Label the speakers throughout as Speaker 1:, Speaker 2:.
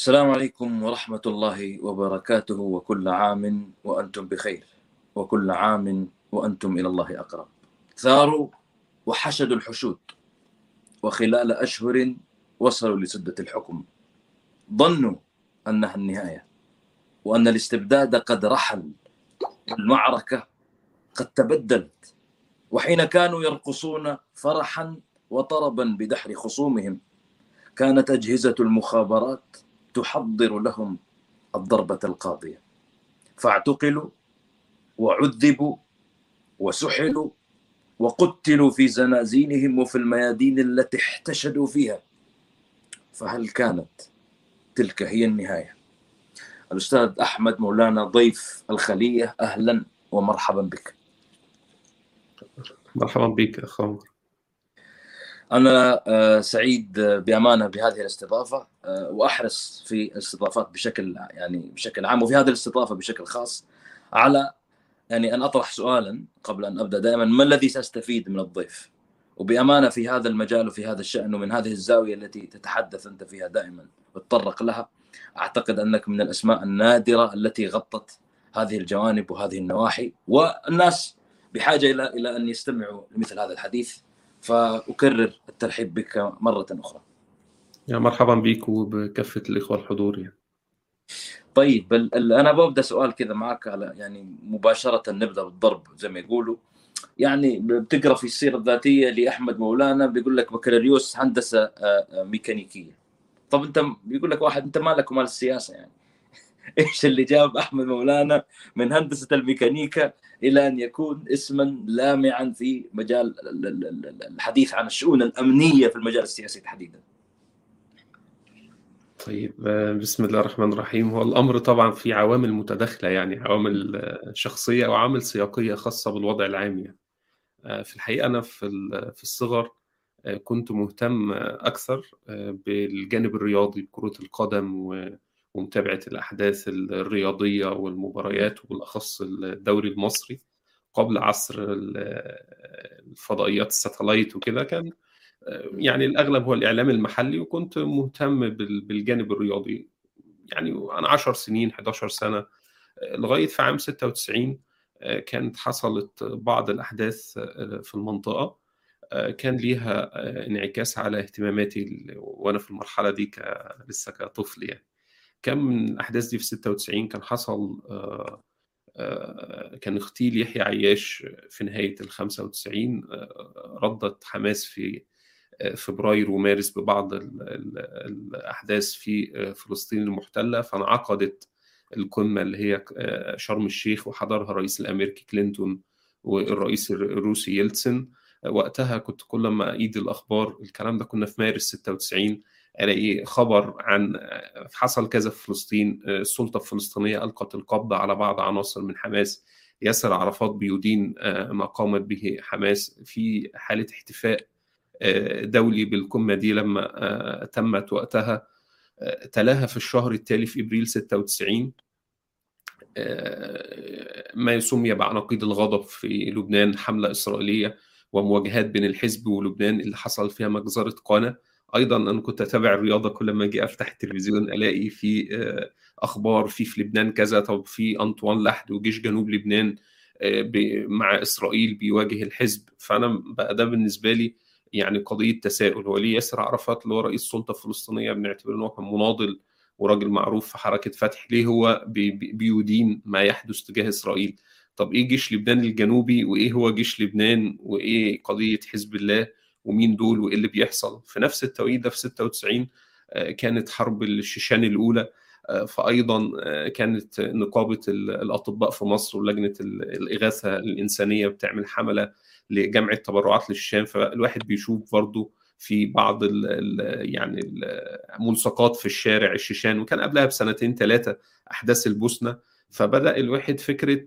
Speaker 1: السلام عليكم ورحمة الله وبركاته وكل عام وأنتم بخير. وكل عام وأنتم إلى الله أقرب. ثاروا وحشدوا الحشود وخلال أشهر وصلوا لسدة الحكم. ظنوا أنها النهاية وأن الاستبداد قد رحل المعركة قد تبدلت. وحين كانوا يرقصون فرحا وطربا بدحر خصومهم كانت أجهزة المخابرات تحضر لهم الضربة القاضية. فاعتقلوا وعذبوا وسحلوا وقتلوا في زنازينهم وفي الميادين التي احتشدوا فيها. فهل كانت تلك هي النهاية؟ الأستاذ أحمد مولانا ضيف الخلية أهلا ومرحبا بك.
Speaker 2: مرحبا بك اخ عمر
Speaker 1: أنا آه، سعيد بأمانة بهذه الاستضافة آه، وأحرص في الاستضافات بشكل يعني بشكل عام وفي هذه الاستضافة بشكل خاص على يعني أن أطرح سؤالا قبل أن أبدأ دائما ما الذي ساستفيد من الضيف؟ وبأمانة في هذا المجال وفي هذا الشأن ومن هذه الزاوية التي تتحدث أنت فيها دائما وتطرق لها أعتقد أنك من الأسماء النادرة التي غطت هذه الجوانب وهذه النواحي والناس بحاجة إلى إلى أن يستمعوا لمثل هذا الحديث فأكرر الترحيب بك مرة أخرى.
Speaker 2: يا مرحبا بك وبكافة الإخوة الحضور يعني.
Speaker 1: طيب أنا ببدأ سؤال كذا معك على يعني مباشرة نبدأ بالضرب زي ما يقولوا يعني بتقرأ في السيرة الذاتية لأحمد مولانا بيقول لك بكالوريوس هندسة آه، آه، ميكانيكية طب أنت بيقول لك واحد أنت مالك ومال السياسة يعني إيش اللي جاب أحمد مولانا من هندسة الميكانيكا إلى أن يكون اسما لامعا في مجال الحديث عن الشؤون الأمنية في المجال السياسي تحديدا
Speaker 2: طيب آه، بسم الله الرحمن الرحيم هو الأمر طبعا في عوامل متداخلة يعني عوامل آه، شخصية وعوامل سياقية خاصة بالوضع العام يعني. آه، في الحقيقة أنا في في الصغر كنت مهتم أكثر بالجانب الرياضي بكرة القدم ومتابعة الأحداث الرياضية والمباريات وبالأخص الدوري المصري قبل عصر الفضائيات الساتلايت وكده كان يعني الأغلب هو الإعلام المحلي وكنت مهتم بالجانب الرياضي. يعني أنا 10 سنين 11 سنة لغاية في عام 96 كانت حصلت بعض الأحداث في المنطقة كان ليها انعكاس على اهتماماتي وأنا في المرحلة دي لسه كطفل يعني. كان من الأحداث دي في 96 كان حصل كان اغتيل يحيى عياش في نهاية ال 95 ردت حماس في فبراير ومارس ببعض الأحداث في فلسطين المحتلة فانعقدت القمة اللي هي شرم الشيخ وحضرها الرئيس الأمريكي كلينتون والرئيس الروسي يلتسن. وقتها كنت كل ما إيد الأخبار الكلام ده كنا في مارس 96 ألاقي خبر عن حصل كذا في فلسطين السلطة الفلسطينية ألقت القبض على بعض عناصر من حماس. ياسر عرفات بيدين ما قامت به حماس في حالة احتفاء دولي بالقمة دي لما آه، تمت وقتها. آه، تلاها في الشهر التالي في إبريل 96 آه، ما يسمي بعناقيد الغضب في لبنان حملة إسرائيلية ومواجهات بين الحزب ولبنان اللي حصل فيها مجزرة قانا أيضا أنا كنت أتابع الرياضة كل ما أجي أفتح التلفزيون ألاقي في أخبار في في لبنان كذا طب في أنطوان لحد وجيش جنوب لبنان مع إسرائيل بيواجه الحزب. فأنا بقى ده بالنسبة لي يعني قضية تساؤل. هو ليه ياسر عرفات اللي هو رئيس السلطة الفلسطينية بنعتبره إن هو كان مناضل وراجل معروف في حركة فتح ليه هو بي بيدين ما يحدث تجاه إسرائيل؟ طب إيه جيش لبنان الجنوبي وإيه هو جيش لبنان وإيه قضية حزب الله؟ ومين دول وإيه اللي بيحصل. في نفس التوقيت ده في 96 آه، كانت حرب الشيشان الأولى آه، فايضا آه، كانت نقابة الأطباء في مصر ولجنة الإغاثة الإنسانية بتعمل حملة لجمع التبرعات للشام فالواحد بيشوف برضه في بعض ال ال يعني الملصقات في الشارع الشيشان. وكان قبلها بسنتين ثلاثة أحداث البوسنة. فبدأ الواحد فكرة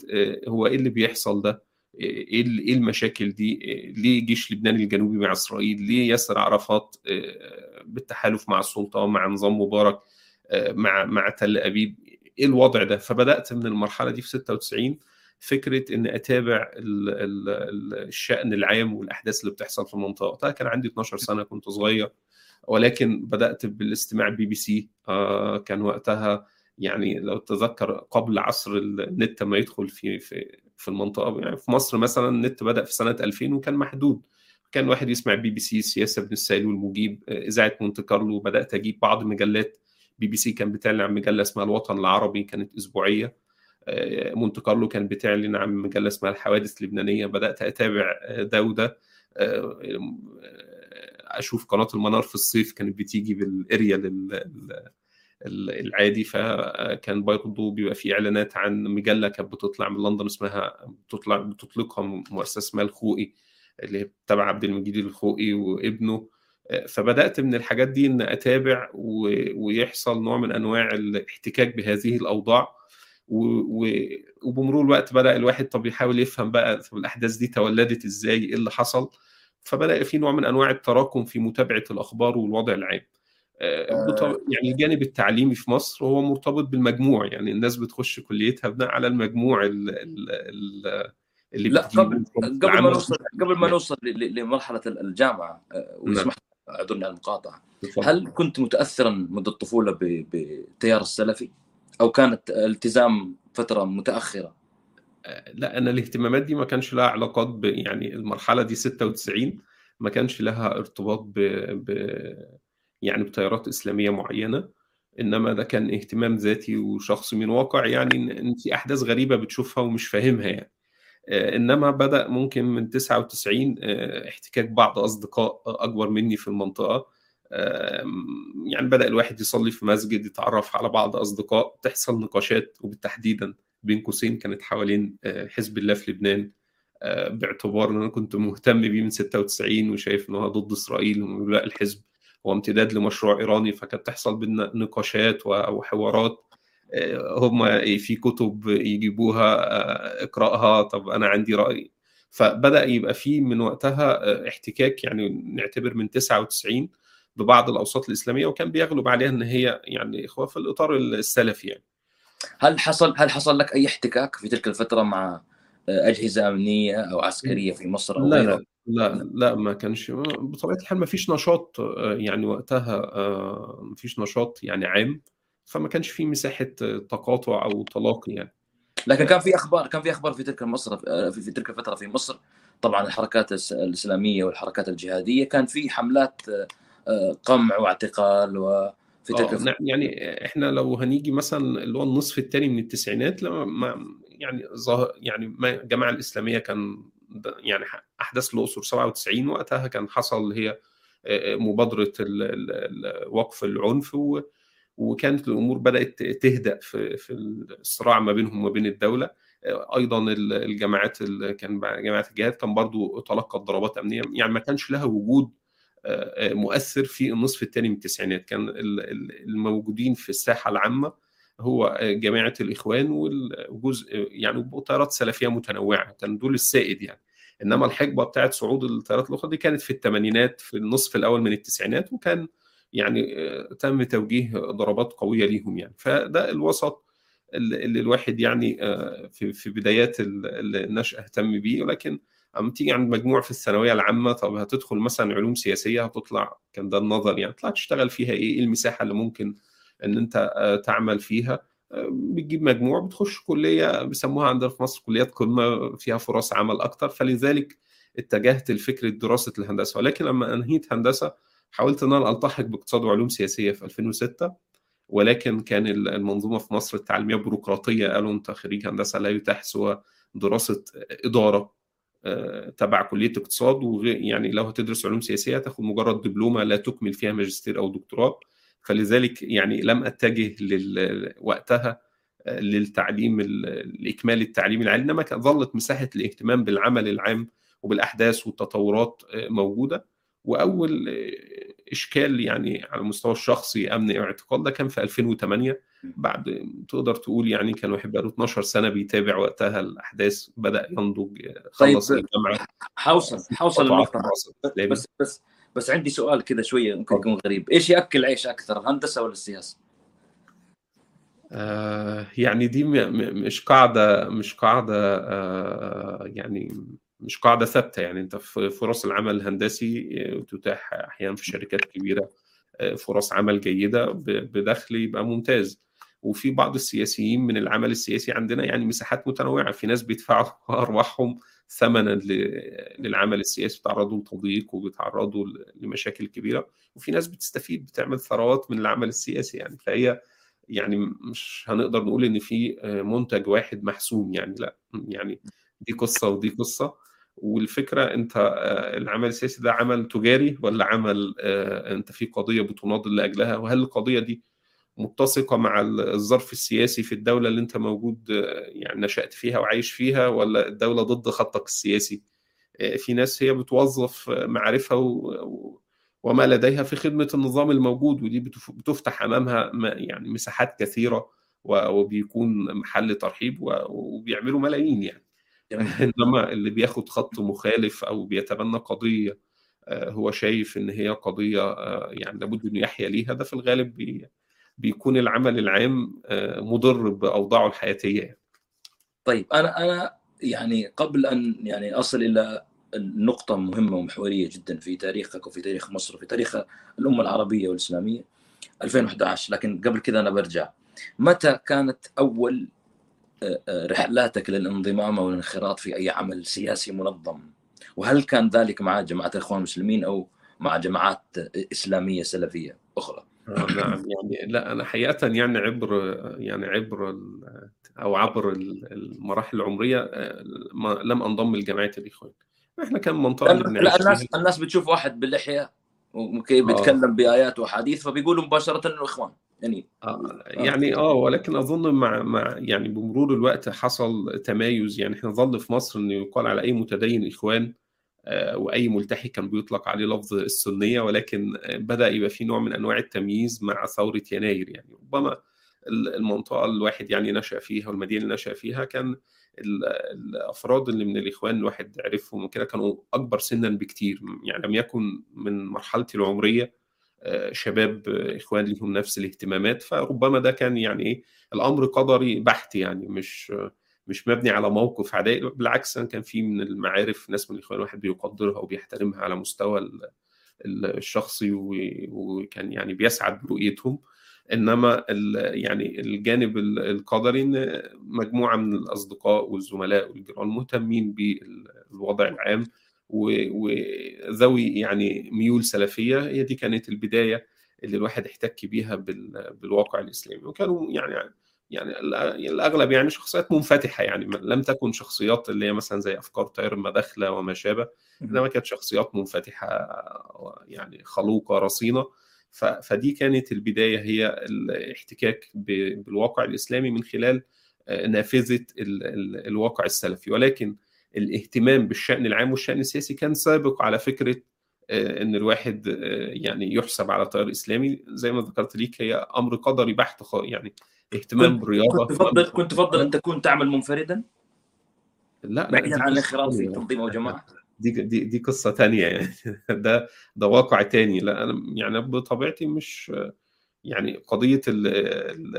Speaker 2: هو إيه اللي بيحصل ده؟ إيه إيه المشاكل دي؟ ليه جيش لبنان الجنوبي مع إسرائيل؟ ليه ياسر عرفات آه، بالتحالف مع السلطة ومع نظام مبارك آه، مع مع تل أبيب؟ إيه الوضع ده؟ فبدأت من المرحلة دي في 96 فكرة إن أتابع ال ال الشأن العام والأحداث اللي بتحصل في المنطقة. وقتها كان عندي 12 سنة كنت صغير ولكن بدأت بالاستماع بي بي سي. آه كان وقتها يعني لو تذكر قبل عصر النت ما يدخل في في في المنطقة يعني في مصر مثلا النت بدأ في سنة 2000 وكان محدود. كان واحد يسمع بي بي سي سياسة بين السائل والمجيب إذاعة مونت كارلو بدأت أجيب بعض مجلات. بي بي سي كان بتعلن عن مجلة اسمها الوطن العربي كانت أسبوعية. مونت كارلو كان بتعلن عن مجلة اسمها الحوادث اللبنانية. بدأت أتابع ده وده. أشوف قناة المنار في الصيف كانت بتيجي بالأريا العادي. فكان برضه بيبقى في إعلانات عن مجلة كانت بتطلع من لندن اسمها بتطلع بتطلقها مؤسسة اسمها الخوئي اللي تبع عبد المجيد الخوئي وابنه. فبدأت من الحاجات دي إن أتابع ويحصل نوع من أنواع الاحتكاك بهذه الأوضاع. وبمرور الوقت بدأ الواحد طب يحاول يفهم بقى الأحداث دي تولدت إزاي؟ إيه اللي حصل؟ فبدأ في نوع من أنواع التراكم في متابعة الأخبار والوضع العام. يعني الجانب التعليمي في مصر هو مرتبط بالمجموع يعني الناس بتخش كليتها بناء على المجموع ال ال
Speaker 1: اللي لا قبل قبل ما نوصل قبل ما نوصل لمرحلة الجامعة واسمح أعذرني على المقاطعة. هل كنت متاثرا منذ الطفولة بالتيار السلفي؟ أو كانت التزام فترة متأخرة؟
Speaker 2: لا أنا الاهتمامات دي ما كانش لها علاقات ب يعني المرحلة دي 96 ما كانش لها ارتباط ب, ب يعني بتيارات إسلامية معينة إنما ده كان اهتمام ذاتي وشخصي من واقع يعني ان في أحداث غريبة بتشوفها ومش فاهمها يعني. إنما بدأ ممكن من 99 احتكاك بعض أصدقاء أكبر مني في المنطقة. يعني بدأ الواحد يصلي في مسجد يتعرف على بعض أصدقاء تحصل نقاشات وبالتحديدا بين قوسين كانت حوالين حزب الله في لبنان. باعتبار إن أنا كنت مهتم بيه من 96 وشايف إن هو ضد إسرائيل ولا الحزب. هو امتداد لمشروع إيراني فكانت تحصل بينا نقاشات وحوارات هم في كتب يجيبوها اقرأها طب أنا عندي رأي. فبدأ يبقى في من وقتها احتكاك يعني نعتبر من 99 ببعض الأوساط الإسلامية وكان بيغلب عليها إن هي يعني إخوة في الإطار السلفي يعني.
Speaker 1: هل حصل هل حصل لك أي احتكاك في تلك الفترة مع أجهزة أمنية أو عسكرية في مصر أو
Speaker 2: لا غيرها؟ لا لا ما كانش بطبيعة الحال ما فيش نشاط يعني وقتها ما فيش نشاط يعني عام فما كانش في مساحة تقاطع أو تلاقي يعني.
Speaker 1: لكن كان في أخبار كان في أخبار في تلك مصر في, في تلك الفترة في مصر. طبعا الحركات الإسلامية والحركات الجهادية كان في حملات قمع واعتقال وفي تلك
Speaker 2: الفترة يعني إحنا لو هنيجي مثلا اللي هو النصف الثاني من التسعينات لما يعني ظهر يعني ما الجماعة الإسلامية كان يعني أحداث الأقصر 97 وقتها كان حصل هي مبادرة وقف العنف وكانت الأمور بدأت تهدأ في في الصراع ما بينهم وما بين الدولة. أيضا الجماعات كان جماعة الجهاد كان برضو تلقت ضربات أمنية. يعني ما كانش لها وجود مؤثر في النصف الثاني من التسعينات. كان الموجودين في الساحة العامة هو جماعة الإخوان والجزء يعني تيارات سلفية متنوعة كان دول السائد يعني. إنما الحقبة بتاعت صعود التيارات الأخرى دي كانت في الثمانينات في النصف الأول من التسعينات وكان يعني تم توجيه ضربات قوية ليهم يعني. فده الوسط اللي الواحد يعني في في بدايات النشأة اهتم بيه. ولكن أما تيجي عند مجموع في الثانوية العامة طب هتدخل مثلا علوم سياسية هتطلع كان ده النظر يعني. تطلع تشتغل فيها إيه؟ إيه المساحة اللي ممكن إن أنت تعمل فيها. بتجيب مجموع بتخش كلية بيسموها عندنا في مصر كليات قمة فيها فرص عمل أكتر. فلذلك اتجهت لفكرة دراسة الهندسة. ولكن لما أنهيت هندسة حاولت إن أنا ألتحق باقتصاد وعلوم سياسية في 2006 ولكن كان المنظومة في مصر التعليمية بيروقراطية قالوا أنت خريج هندسة لا يتاح سوى دراسة إدارة تبع كلية اقتصاد. وغير يعني لو هتدرس علوم سياسية هتاخد مجرد دبلومة لا تكمل فيها ماجستير أو دكتوراه. فلذلك يعني لم أتجه لل... وقتها للتعليم الاكمال التعليمي العالي إنما ظلت مساحة الاهتمام بالعمل العام وبالأحداث والتطورات موجودة. وأول إشكال يعني على المستوى الشخصي أمن اعتقال ده كان في 2008 بعد تقدر تقول يعني كان واحد بقاله 12 سنة بيتابع وقتها الأحداث بدأ ينضج خلص
Speaker 1: طيب الجامعة. حوصل حوصل النقطه بس بس بس عندي سؤال كذا شوية ممكن يكون غريب. إيش يأكل عيش أكثر الهندسه ولا السياسة؟
Speaker 2: آه يعني دي مش قاعدة مش قاعدة آه يعني مش قاعدة ثابتة. يعني أنت في فرص العمل الهندسي تتاح أحيانا في شركات كبيرة فرص عمل جيدة بدخل يبقى ممتاز. وفي بعض السياسيين من العمل السياسي عندنا يعني مساحات متنوعة. في ناس بيدفعوا أرواحهم ثمنا للعمل السياسي بيتعرضوا لتضييق وبيتعرضوا لمشاكل كبيرة. وفي ناس بتستفيد بتعمل ثروات من العمل السياسي يعني. فهي يعني مش هنقدر نقول إن في منتج واحد محسوم يعني. لا يعني دي قصة ودي قصة. والفكرة أنت العمل السياسي ده عمل تجاري ولا عمل أنت في قضية بتناضل لأجلها؟ وهل القضية دي متسقة مع الظرف السياسي في الدولة اللي انت موجود يعني نشأت فيها وعايش فيها ولا الدولة ضد خطك السياسي؟ في ناس هي بتوظف معارفها وما لديها في خدمة النظام الموجود ودي بتفتح أمامها يعني مساحات كثيرة وبيكون محل ترحيب وبيعملوا ملايين يعني. إنما اللي بياخد خط مخالف أو بيتبنى قضية هو شايف إن هي قضية يعني لابد إنه يحيا ليها ده في الغالب بي بيكون العمل العام مضر بأوضاعه الحياتية
Speaker 1: طيب أنا أنا يعني قبل أن يعني أصل إلى نقطة مهمة ومحورية جدا في تاريخك وفي تاريخ مصر وفي تاريخ الأمة العربية والإسلامية 2011 لكن قبل كذا أنا برجع. متى كانت أول رحلاتك للانضمام أو الانخراط في أي عمل سياسي منظم؟ وهل كان ذلك مع جماعة الإخوان المسلمين أو مع جماعات إسلامية سلفية أخرى؟
Speaker 2: نعم. يعني لا أنا حقيقة يعني عبر يعني عبر أو عبر المراحل العمرية لم أنضم لجماعه الاخوان إحنا كان منطقه
Speaker 1: لا الناس الناس بتشوف واحد باللحية بيتكلم آه. بآيات وأحاديث فبيقولوا مباشرة إنه إخوان. يعني
Speaker 2: آه يعني آه ولكن أظن مع مع يعني بمرور الوقت حصل تمايز. يعني إحنا ظل في مصر إنه يقال على أي متدين إخوان. آه وأي ملتحي كان بيطلق عليه لفظ السنية ولكن بدأ يبقى في نوع من أنواع التمييز مع ثورة يناير. يعني ربما المنطقة الواحد يعني نشأ فيها والمدينة اللي نشأ فيها كان الأفراد اللي من الإخوان الواحد عرفهم وكده كانوا أكبر سنا بكتير. يعني لم يكن من مرحلتي العمرية شباب إخوان لهم نفس الاهتمامات. فربما ده كان يعني إيه الأمر قدري بحت يعني مش مش مبني على موقف عدائي بالعكس كان في من المعارف ناس من الإخوان الواحد بيقدرها وبيحترمها على مستوى الشخصي وكان يعني بيسعد برؤيتهم إنما يعني الجانب القدري إن مجموعة من الأصدقاء والزملاء والجيران مهتمين بالوضع العام وذوي يعني ميول سلفية. هي دي كانت البداية اللي الواحد احتك بيها بالواقع الإسلامي. وكانوا يعني يعني الأغلب يعني شخصيات منفتحة يعني لم تكن شخصيات اللي هي مثلا زي أفكار طائر المداخله وما شابه إنما كانت شخصيات منفتحة يعني خلوقة رصينة. فدي كانت البداية هي الاحتكاك بالواقع الإسلامي من خلال نافذة الواقع السلفي. ولكن الاهتمام بالشأن العام والشأن السياسي كان سابق على فكرة إن الواحد يعني يحسب على تيار إسلامي. زي ما ذكرت ليك هي أمر قدري بحت يعني اهتمام بالرياضة
Speaker 1: كنت تفضل كنت تفضل أن تكون تعمل منفردا؟
Speaker 2: لا
Speaker 1: بعيدا عن الانخراط في تنظيم أو جماعة.
Speaker 2: دي دي دي قصة ثانية يعني. ده ده واقع تاني. لا أنا يعني بطبيعتي مش يعني قضية ال ال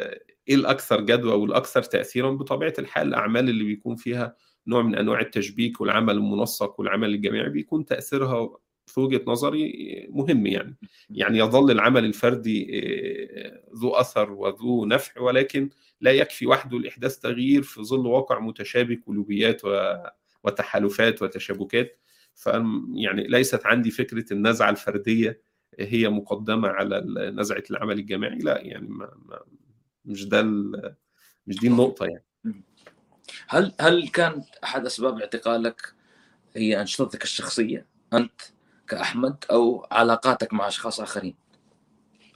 Speaker 2: إيه الأكثر جدوى والأكثر تاثيرا بطبيعة الحال الأعمال اللي بيكون فيها نوع من أنواع التشبيك والعمل المنسق والعمل الجماعي بيكون تأثيرها في وجهة نظري مهم يعني. يعني يظل العمل الفردي ذو أثر وذو نفع ولكن لا يكفي وحده لإحداث تغيير في ظل واقع متشابك ولوبيات وتحالفات وتشابكات. ف يعني ليست عندي فكرة النزعة الفردية هي مقدمة على نزعة العمل الجماعي. لا يعني ما ما مش ده مش دي النقطة يعني.
Speaker 1: هل هل كان أحد أسباب اعتقالك هي أنشطتك الشخصية؟ أنت كأحمد أو علاقاتك مع أشخاص آخرين؟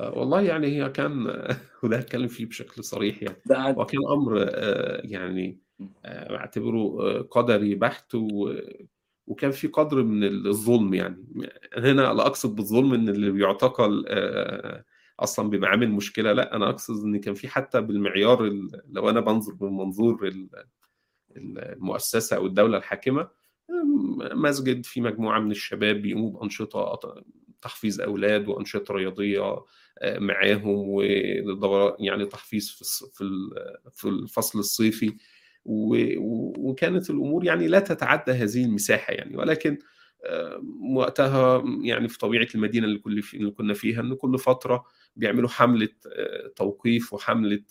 Speaker 2: والله يعني هي كان وده اتكلم فيه بشكل صريح يعني. وكان أمر يعني بعتبره قدري بحت و وكان في قدر من الظلم يعني. هنا لا أقصد بالظلم إن اللي بيعتقل أصلا بيبقى عامل مشكلة لا أنا أقصد إن كان في حتى بالمعيار لو أنا بنظر من منظور المؤسسة أو الدولة الحاكمة مسجد في مجموعة من الشباب بيقوموا بأنشطة تحفيظ أولاد وأنشطة رياضية معاهم يعني تحفيظ في في الفصل الصيفي. وكانت الأمور يعني لا تتعدى هذه المساحة يعني. ولكن وقتها يعني في طبيعة المدينة اللي كنا فيها إن كل فترة بيعملوا حملة توقيف وحملة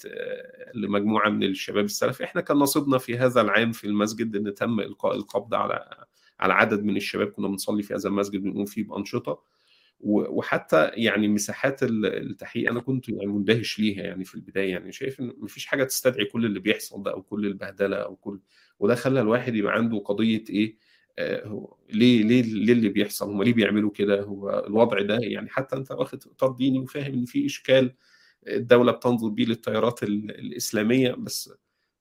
Speaker 2: لمجموعة من الشباب السلفي. إحنا كان نصيبنا في هذا العام في المسجد إن تم إلقاء القبض على على عدد من الشباب. كنا بنصلي في هذا المسجد بنقوم فيه بأنشطة. وحتى يعني مساحات التحقيق أنا كنت يعني مندهش ليها يعني في البداية. يعني شايف إن مفيش حاجة تستدعي كل اللي بيحصل ده أو كل البهدلة أو كل وده خلى الواحد يبقى عنده قضية إيه؟ آه ليه ليه ليه اللي بيحصل؟ هم ليه بيعملوا كده؟ هو الوضع ده يعني حتى انت واخد إطار ديني وفاهم إن في إشكال الدولة بتنظر بيه للتيارات الإسلامية بس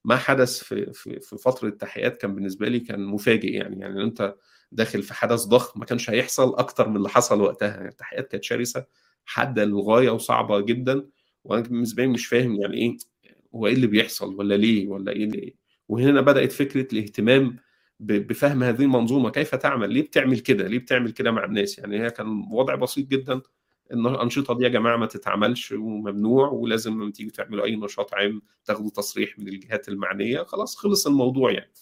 Speaker 2: ما حدث في في في فترة التحقيقات كان بالنسبة لي كان مفاجئ يعني. يعني انت داخل في حدث ضخم ما كانش هيحصل أكتر من اللي حصل وقتها. يعني التحقيقات كانت شرسة حاده للغاية وصعبة جدا وأنا بالنسبة لي مش فاهم يعني إيه هو إيه اللي بيحصل ولا ليه ولا إيه اللي وهنا بدأت فكرة الاهتمام بفهم هذه المنظومة كيف تعمل؟ ليه بتعمل كده؟ ليه بتعمل كده مع الناس؟ يعني هي كان وضع بسيط جدا إن الانشطه دي يا جماعة ما تتعملش وممنوع ولازم لما تيجوا تعملوا أي نشاط عام تاخدوا تصريح من الجهات المعنية خلاص خلص الموضوع يعني.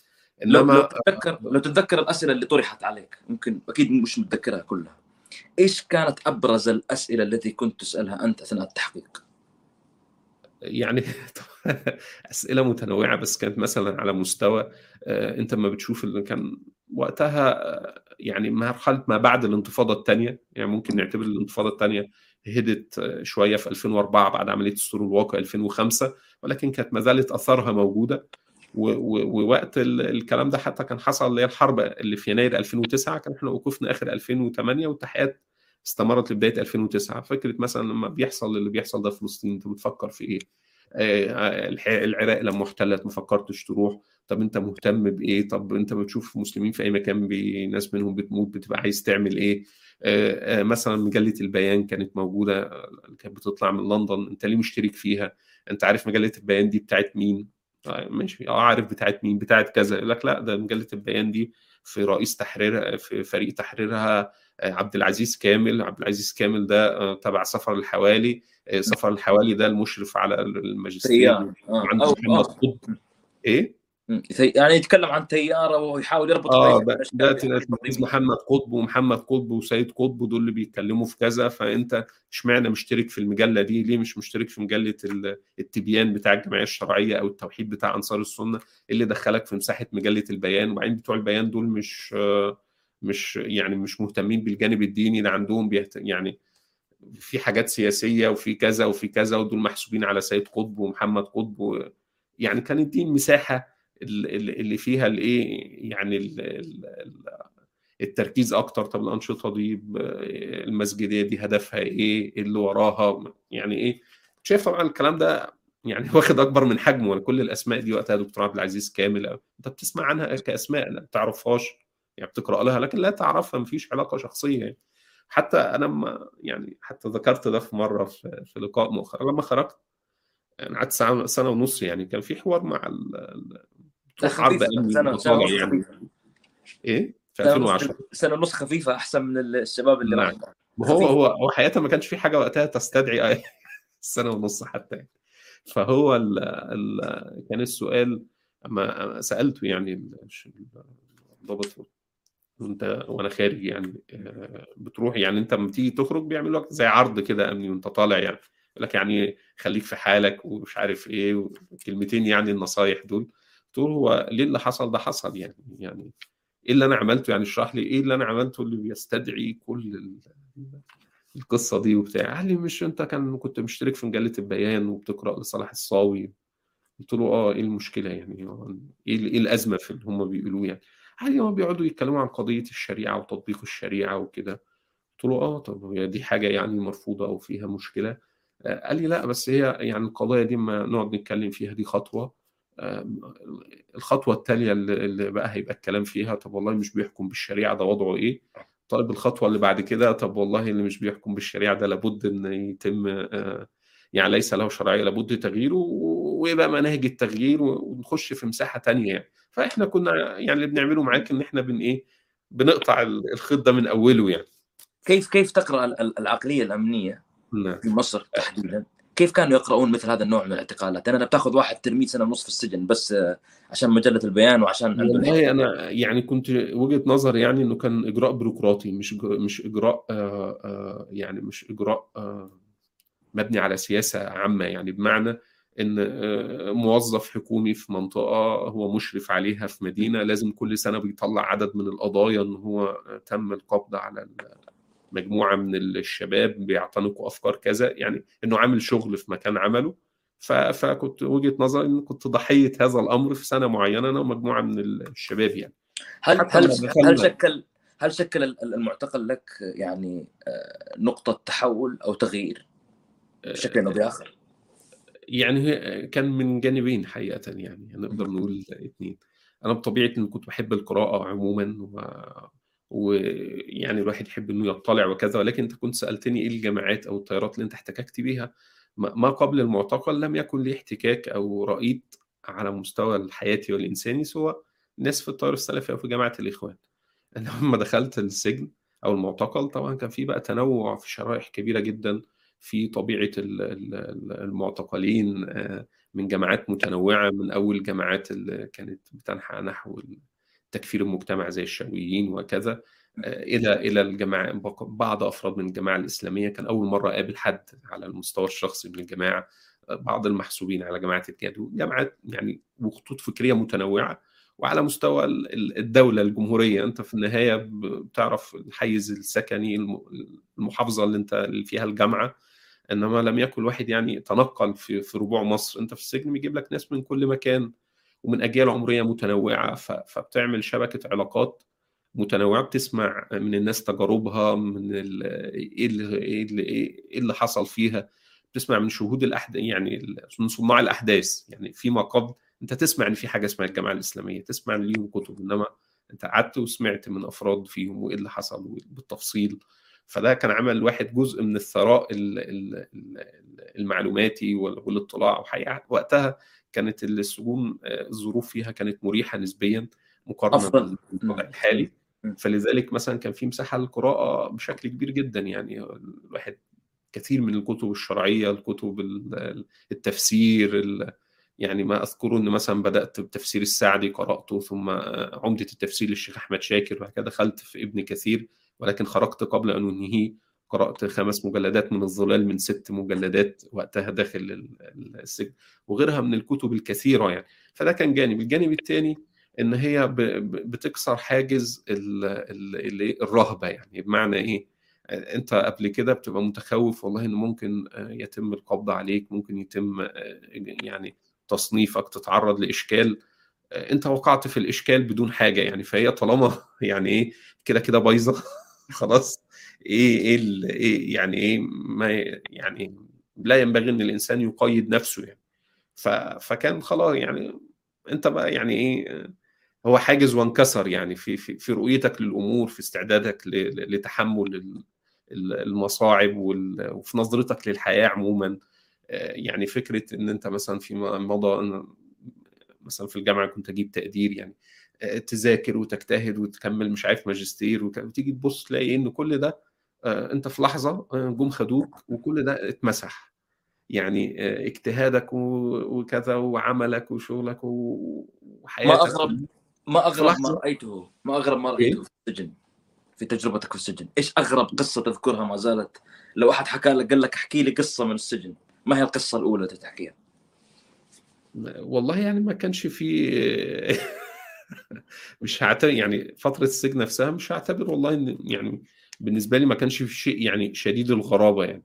Speaker 1: إنما لو تتذكر لو تتذكر الأسئلة اللي طرحت عليك ممكن أكيد مش متذكرها كلها. إيش كانت أبرز الأسئلة التي كنت تسألها أنت أثناء التحقيق؟
Speaker 2: يعني أسئلة متنوعة بس كانت مثلا على مستوى أنت ما بتشوف اللي كان وقتها يعني مرحله ما بعد الانتفاضة الثانية يعني ممكن نعتبر الانتفاضة الثانية هدت شوية في 2004 بعد عملية السرور الواقع 2005 ولكن كانت ما زالت أثارها موجودة. ووقت الكلام ده حتى كان حصل اللي هي الحرب اللي في يناير 2009 كان إحنا وقفنا آخر 2008 والتحقيقات استمرت لبداية 2009 فكرة مثلا لما بيحصل اللي بيحصل ده في فلسطين أنت بتفكر في إيه؟ العراق لما احتلت ما فكرتش تروح. طب أنت مهتم بإيه؟ طب أنت بتشوف مسلمين في أي مكان ناس منهم بتموت بتبقى عايز تعمل إيه؟ مثلا مجلة البيان كانت موجودة كانت بتطلع من لندن. أنت ليه مشترك فيها؟ أنت عارف مجلة البيان دي بتاعت مين؟ ماشي. آه عارف بتاعت مين؟ بتاعت كذا. يقول لك لا ده مجلة البيان دي في رئيس تحريرها في فريق تحريرها عبد العزيز كامل. عبد العزيز كامل ده تبع سفر الحوالي. سفر الحوالي ده المشرف على الماجستير.
Speaker 1: آه. عنده محمد قطب
Speaker 2: إيه؟
Speaker 1: يعني يتكلم عن تياره ويحاول يربط
Speaker 2: آه ده, محمد قطب ومحمد قطب وسيد قطب دول اللي بيتكلموا في كذا. فأنت إشمعنى مشترك في المجلة دي؟ ليه مش مشترك في مجلة التبيان بتاع الجمعية الشرعية أو التوحيد بتاع أنصار السنة اللي دخلك في مساحة مجلة البيان؟ وبعدين بتوع البيان دول مش مش يعني مش مهتمين بالجانب الديني ده عندهم بيهت... يعني في حاجات سياسية وفي كذا وفي كذا ودول محسوبين على سيد قطب ومحمد قطب و... يعني كانت دي المساحه اللي فيها الإيه يعني التركيز أكتر طب الأنشطة دي المسجدية دي هدفها إيه اللي وراها؟ يعني إيه؟ شايف طبعا الكلام ده يعني واخد أكبر من حجمه كل الأسماء دي وقتها دكتور عبد العزيز كامل أنت بتسمع عنها كأسماء لا بتعرفهاش يعني بتقرأ لها لكن لا تعرفها مفيش علاقة شخصية يعني. حتى أنا ما يعني حتى ذكرت ده في مرة في, في لقاء مؤخرا. لما خرجت يعني قعدت سنه سنة ونص يعني كان في حوار مع
Speaker 1: عرض سنة, سنة
Speaker 2: يعني. إيه؟ في
Speaker 1: 2010 سنة ونص خفيفة أحسن من الشباب اللي
Speaker 2: نعم. هو هو هو حقيقة ما كانش في حاجة وقتها تستدعي سنة ونص حتى يعني. فهو ال ال كان السؤال أما سألته يعني الضابط وأنت وأنا خارج يعني بتروح يعني أنت لما تيجي تخرج بيعملوا لك زي عرض كده أمني وأنت طالع يعني يقول لك يعني خليك في حالك ومش عارف إيه وكلمتين يعني النصايح دول. له هو ليه اللي حصل؟ ده حصل يعني يعني إيه اللي أنا عملته؟ يعني اشرح لي إيه اللي أنا عملته اللي بيستدعي كل القصة دي وبتاع. قال لي مش أنت كان كنت مشترك في مجلة البيان وبتقرأ لصلاح الصاوي. قلت له آه إيه المشكلة يعني؟ إيه إيه الأزمة في اللي هم بيقولوه يعني؟ لي هم بيقعدوا يتكلموا عن قضية الشريعة وتطبيق الشريعة وكده؟ قلت له آه طب دي حاجة يعني مرفوضة أو فيها مشكلة؟ قال لي لا بس هي يعني القضايا دي ما نقعد نتكلم فيها دي خطوة. الخطوة التالية اللي بقى هيبقى الكلام فيها طب والله مش بيحكم بالشريعة ده وضعه إيه؟ طيب الخطوة اللي بعد كده طب والله اللي مش بيحكم بالشريعة ده لابد إن يتم يعني ليس له شرعية لابد تغييره ويبقى مناهج التغيير ونخش في مساحة تانية يعني. فإحنا كنا يعني اللي بنعمله معاك إن إحنا بن إيه بنقطع الخيط ده من أوله يعني
Speaker 1: كيف كيف تقرأ العقلية الأمنية نعم. في مصر تحديدا كيف كانوا يقرؤون مثل هذا النوع من الاعتقالات؟ أنا بتاخذ واحد تلميذ سنة ونص في السجن بس آه، عشان مجلة البيان وعشان
Speaker 2: والله أنا يعني كنت وجهة نظري يعني إنه كان إجراء بيروقراطي مش مش إجراء آه، آه، يعني مش إجراء مبني على سياسة عامة يعني بمعنى إن موظف حكومي في منطقة هو مشرف عليها في مدينة لازم كل سنة بيطلع عدد من القضايا إن هو تم القبض على مجموعة من الشباب بيعتنقوا أفكار كذا يعني إنه عامل شغل في مكان عمله فكنت وجهة نظري إن كنت ضحيه هذا الأمر في سنة معينة أنا ومجموعة من الشباب يعني
Speaker 1: هل هل هل شكل هل شكل المعتقل لك يعني آه، نقطة تحول أو تغيير بشكل أو بآخر؟
Speaker 2: يعني كان من جانبين حقيقة يعني نقدر نقول اثنين أنا بطبيعتي كنت بحب القراءة عموما و ويعني الواحد يحب إنه يطلع وكذا ولكن أنت كنت سألتني إيه الجامعات أو التيارات اللي أنت احتككت بيها؟ ما قبل المعتقل لم يكن لي احتكاك أو رأيت على مستوى الحياتي والإنساني سوى ناس في التيار السلفي أو في جامعة الإخوان. أنا لما دخلت السجن أو المعتقل طبعا كان في بقى تنوع في شرائح كبيرة جدا في طبيعة المعتقلين آه، من جامعات متنوعة من أول جامعات اللي كانت بتنحى نحو تكفير المجتمع زي الشاويين وكذا آه، إلى إلى الجماعه بعض أفراد من الجماعة الإسلامية. كان أول مرة اقابل حد على المستوى الشخصي من الجماعة آه، بعض المحسوبين على جماعة الجهاد. جامعات يعني وخطوط فكرية متنوعة. وعلى مستوى الدولة الجمهورية. أنت في النهاية بتعرف الحيز السكني المحافظة اللي أنت اللي فيها الجامعة. إنما لم يكن واحد يعني تنقل في في ربوع مصر. أنت في السجن بيجيب لك ناس من كل مكان ومن أجيال عمرية متنوعة فبتعمل شبكة علاقات متنوعة بتسمع من الناس تجاربها من إيه اللي إيه اللي, إيه حصل فيها. بتسمع من شهود الاحداث يعني من صناع الأحداث. يعني فيما قبل أنت تسمع إن في حاجة اسمها الجامعة الإسلامية تسمع إن ليهم كتب إنما أنت قعدت وسمعت من أفراد فيهم وإيه اللي حصل بالتفصيل. فده كان عمل واحد جزء من الثراء المعلوماتي والاطلاع. وحقيقة وقتها كانت السجون آه، الظروف فيها كانت مريحة نسبيا مقارنة بالوضع الحالي. فلذلك مثلا كان في مساحة للقراءة بشكل كبير جدا. يعني الواحد كثير من الكتب الشرعية الكتب التفسير يعني ما اذكره إن مثلا بدأت بتفسير السعدي قرأته ثم عمدة التفسير للشيخ أحمد شاكر وهكذا دخلت في ابن كثير. ولكن خرجت قبل أن أنهيه. قرأت خمس مجلدات من الظلال من ست مجلدات وقتها داخل السجن وغيرها من الكتب الكثيرة يعني. فده كان جانب. الجانب الثاني إن هي بتكسر حاجز الرهبة يعني. بمعنى إيه؟ أنت قبل كده بتبقى متخوف والله إن ممكن يتم القبض عليك ممكن يتم يعني تصنيفك تتعرض لإشكال. أنت وقعت في الإشكال بدون حاجة يعني. فهي طالما يعني إيه؟ كده كده بايظة. خلاص. إيه إيه إيه يعني إيه ما يعني لا ينبغي إن الإنسان يقيد نفسه يعني. فكان خلاص يعني أنت بقى يعني إيه هو حاجز وانكسر يعني في في, في رؤيتك للأمور في استعدادك لتحمل المصاعب وفي نظرتك للحياة عموما. يعني فكرة إن أنت مثلا في مضى مثلا في الجامعة كنت أجيب تقدير يعني. تذاكر وتجتهد وتكمل مش عارف ماجستير وتيجي تبص تلاقي إن كل ده آه، أنت في لحظة آه، جم خدوك وكل ده اتمسح. يعني آه، اجتهادك وكذا وعملك وشغلك وحياتك
Speaker 1: ما أغرب ما أغرب ما رايته ما أغرب ما رايته في السجن في تجربتك في السجن. إيش أغرب قصة تذكرها ما زالت؟ لو أحد حكى لك قال لك احكي لي قصة من السجن. ما هي القصة الأولى تحكيها
Speaker 2: والله يعني ما كانش في مش هعتبر يعني فترة السجن نفسها مش هعتبر والله إن يعني بالنسبة لي ما كانش في شيء يعني شديد الغرابة يعني.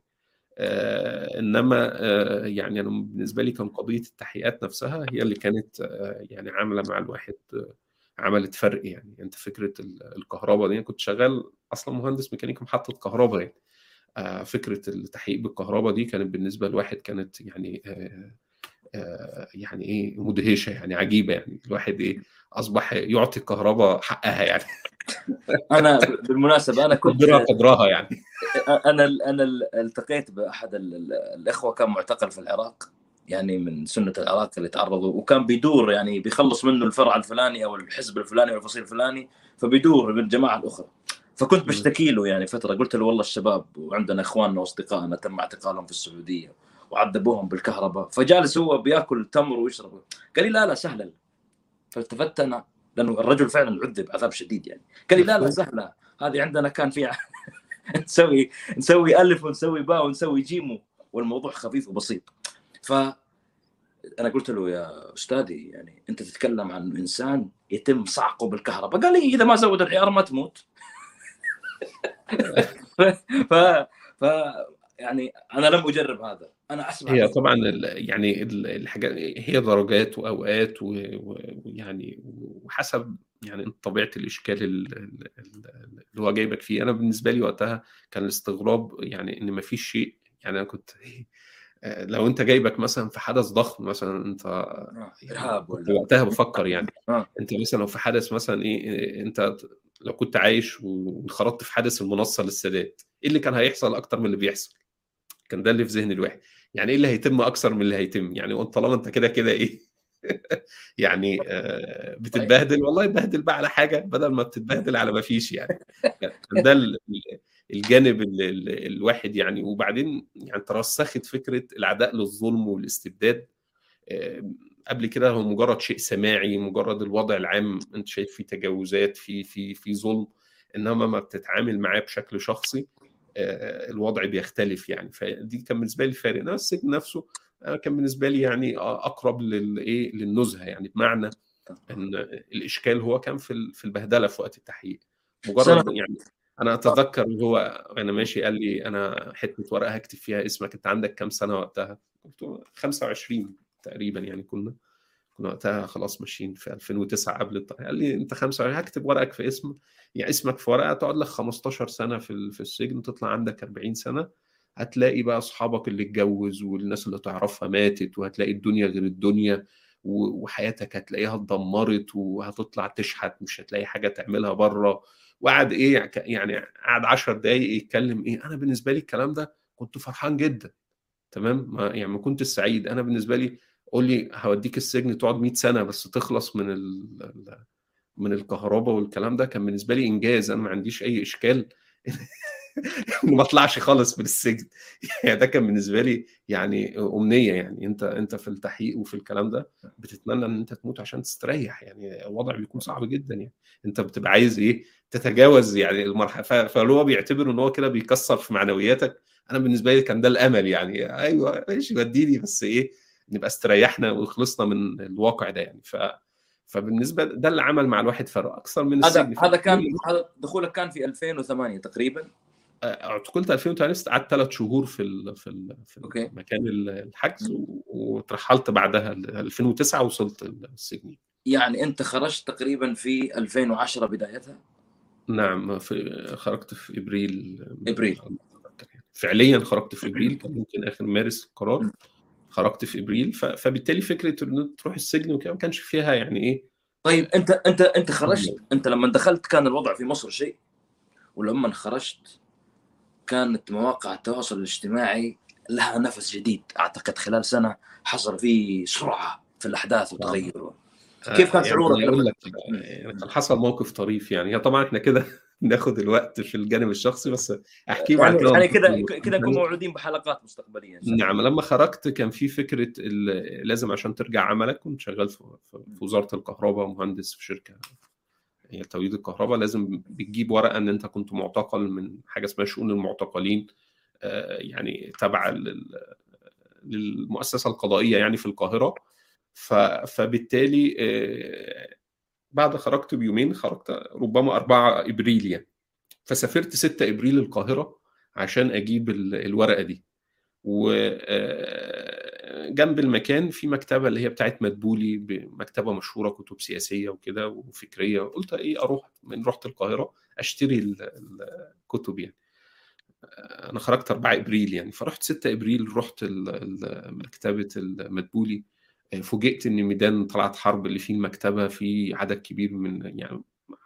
Speaker 2: آه إنما آه يعني أنا بالنسبة لي كان قضية التحقيقات نفسها هي اللي كانت آه يعني عاملة مع الواحد آه عملت فرق يعني. أنت فكرة الكهرباء دي كنت شغال أصلا مهندس ميكانيكا محطه كهرباء يعني. آه فكرة التحقيق بالكهرباء دي كانت بالنسبة لواحد كانت يعني آه آه يعني إيه مدهشة يعني عجيبة يعني. الواحد إيه أصبح يعطي الكهرباء حقها يعني.
Speaker 1: أنا بالمناسبة أنا كنت
Speaker 2: قدرها قدرها يعني.
Speaker 1: أنا أنا التقيت بأحد الإخوة كان معتقل في العراق يعني من سنة العراق اللي تعرضوا وكان بيدور يعني بيخلص منه الفرع الفلاني أو الحزب الفلاني أو الفصيل الفلاني فبيدور بالجماعه الاخرى فكنت بشتكي له يعني فترة قلت له والله الشباب وعندنا إخواننا وأصدقائنا تم اعتقالهم في السعودية وعذبوهم بالكهرباء فجالس هو بيأكل تمر ويشرب. قال لي لا لا سهله فالتفت أنا لأنه الرجل فعلا عذب عذاب شديد يعني. قال لي لا لا سهلة هذه عندنا كان في نسوي نسوي ألف ونسوي باء ونسوي جيم والموضوع خفيف وبسيط. ف أنا قلت له يا أستاذي يعني أنت تتكلم عن إنسان يتم صعقه بالكهرباء. قال لي إذا ما زود العيار ما تموت. ف ف يعني أنا لم أجرب هذا. أنا أسمع
Speaker 2: هي طبعا يعني الحاجات هي درجات وأوقات ويعني وحسب يعني طبيعة الإشكال اللي هو جايبك فيه. أنا بالنسبة لي وقتها كان الاستغراب يعني إن ما فيش شيء. يعني أنا كنت لو أنت جايبك مثلا في حدث ضخم مثلا أنت
Speaker 1: آه، إرهاب
Speaker 2: ولا وقتها بفكر يعني. آه. أنت مثلا لو في حدث مثلا إيه أنت لو كنت عايش وانخرطت في حدث المنصة للسادات إيه اللي كان هيحصل؟ أكتر من اللي بيحصل. كان ده اللي في ذهن الواحد. يعني إيه اللي هيتم أكثر من اللي هيتم؟ يعني وأنت طالما أنت كده كده إيه؟ يعني آه بتتبهدل؟ والله اتبهدل بقى على حاجة بدل ما بتتبهدل على ما فيش يعني. ده الجانب اللي الواحد يعني. وبعدين يعني ترسخت فكرة العداء للظلم والاستبداد. آه قبل كده هو مجرد شيء سماعي مجرد الوضع العام. أنت شايف في تجاوزات في في في ظلم. إنما ما بتتعامل معاه بشكل شخصي. الوضع بيختلف يعني. فدي كان بالنسبة لي فارق انما السجن نفسه كان بالنسبة لي يعني أقرب للايه للنزهة يعني. بمعنى إن الإشكال هو كان في في البهدلة في وقت التحقيق. مجرد يعني أنا أتذكر هو أنا ماشي قال لي أنا حتة ورقة هكتب فيها اسمك. أنت عندك كام سنة وقتها؟ قلت له 25 تقريبا يعني كنا. كنا وقتها خلاص ماشيين في 2009 قبل الطريق قال لي أنت 25 هكتب ورقك في اسم يعني اسمك في ورقة تقعد لك 15 سنة في في السجن تطلع عندك 40 سنة هتلاقي بقى أصحابك اللي اتجوز والناس اللي تعرفها ماتت وهتلاقي الدنيا غير الدنيا وحياتك هتلاقيها اتدمرت وهتطلع تشحت مش هتلاقي حاجة تعملها بره. وقعد إيه يعني قعد 10 دقايق يتكلم إيه أنا بالنسبة لي الكلام ده كنت فرحان جدا تمام؟ ما يعني ما كنت سعيد. أنا بالنسبة لي قول لي هوديك السجن تقعد 100 سنة بس تخلص من ال من الكهرباء والكلام ده كان بالنسبة لي إنجاز. أنا ما عنديش أي إشكال ما اطلعش خالص من السجن. يعني ده كان بالنسبة لي يعني أمنية يعني. أنت أنت في التحقيق وفي الكلام ده بتتمنى إن أنت تموت عشان تستريح. يعني الوضع بيكون صعب جدا يعني. أنت بتبقى عايز إيه؟ تتجاوز يعني المرحله فهو بيعتبر إن هو كده بيكسر في معنوياتك. أنا بالنسبة لي كان ده الأمل يعني. أيوه ماشي وديني بس إيه؟ نبقى استريحنا وخلصنا من الواقع ده يعني. ف فبالنسبة ده اللي عمل مع الواحد فرق أكثر من
Speaker 1: هذا هذا كان هذا دخولك كان في 2008 تقريبا؟
Speaker 2: اعتقلت 2008 قعدت ثلاث شهور في ال في ال في أوكي. مكان الحجز وترحلت بعدها 2009 وصلت السجن.
Speaker 1: يعني أنت خرجت تقريبا في 2010 بدايتها؟
Speaker 2: نعم في خرجت في إبريل.
Speaker 1: إبريل.
Speaker 2: فعليا خرجت في إبريل كان ممكن آخر مارس القرار خرجت في إبريل فبالتالي فكرة ان تروح السجن وكده ما كانش فيها يعني إيه.
Speaker 1: طيب أنت أنت أنت خرجت أنت لما دخلت كان الوضع في مصر شيء؟ ولما خرجت كانت مواقع التواصل الاجتماعي لها نفس جديد أعتقد خلال سنة حصل فيه سرعة في الأحداث وتغير كيف كان شعورك؟
Speaker 2: أقول لك يعني حصل موقف طريف يعني. هي طبعا إحنا كده ناخد الوقت في الجانب الشخصي بس أحكي
Speaker 1: يعني كده يعني كده كده نكون موعودين بحلقات مستقبليه
Speaker 2: نعم لما خرجت كان في فكرة لازم عشان ترجع عملك كنت شغال في وزارة الكهرباء مهندس في شركة هي توليد الكهرباء لازم بتجيب ورقة إن أنت كنت معتقل من حاجة اسمها شؤون المعتقلين يعني تبع للمؤسسة القضائية يعني في القاهرة. فبالتالي بعد خرجت بيومين خرجت ربما 4 إبريل يعني. فسافرت 6 إبريل القاهرة عشان أجيب الورقة دي. وجنب المكان في مكتبة اللي هي بتاعت مدبولي مكتبة مشهورة كتب سياسية وكده وفكرية. قلت إيه أروح من رحت القاهرة أشتري الكتب يعني. أنا خرجت 4 إبريل يعني. فرحت 6 إبريل رحت مكتبة المدبولي. فوجئت إن ميدان طلعت حرب اللي فيه المكتبة فيه عدد كبير من يعني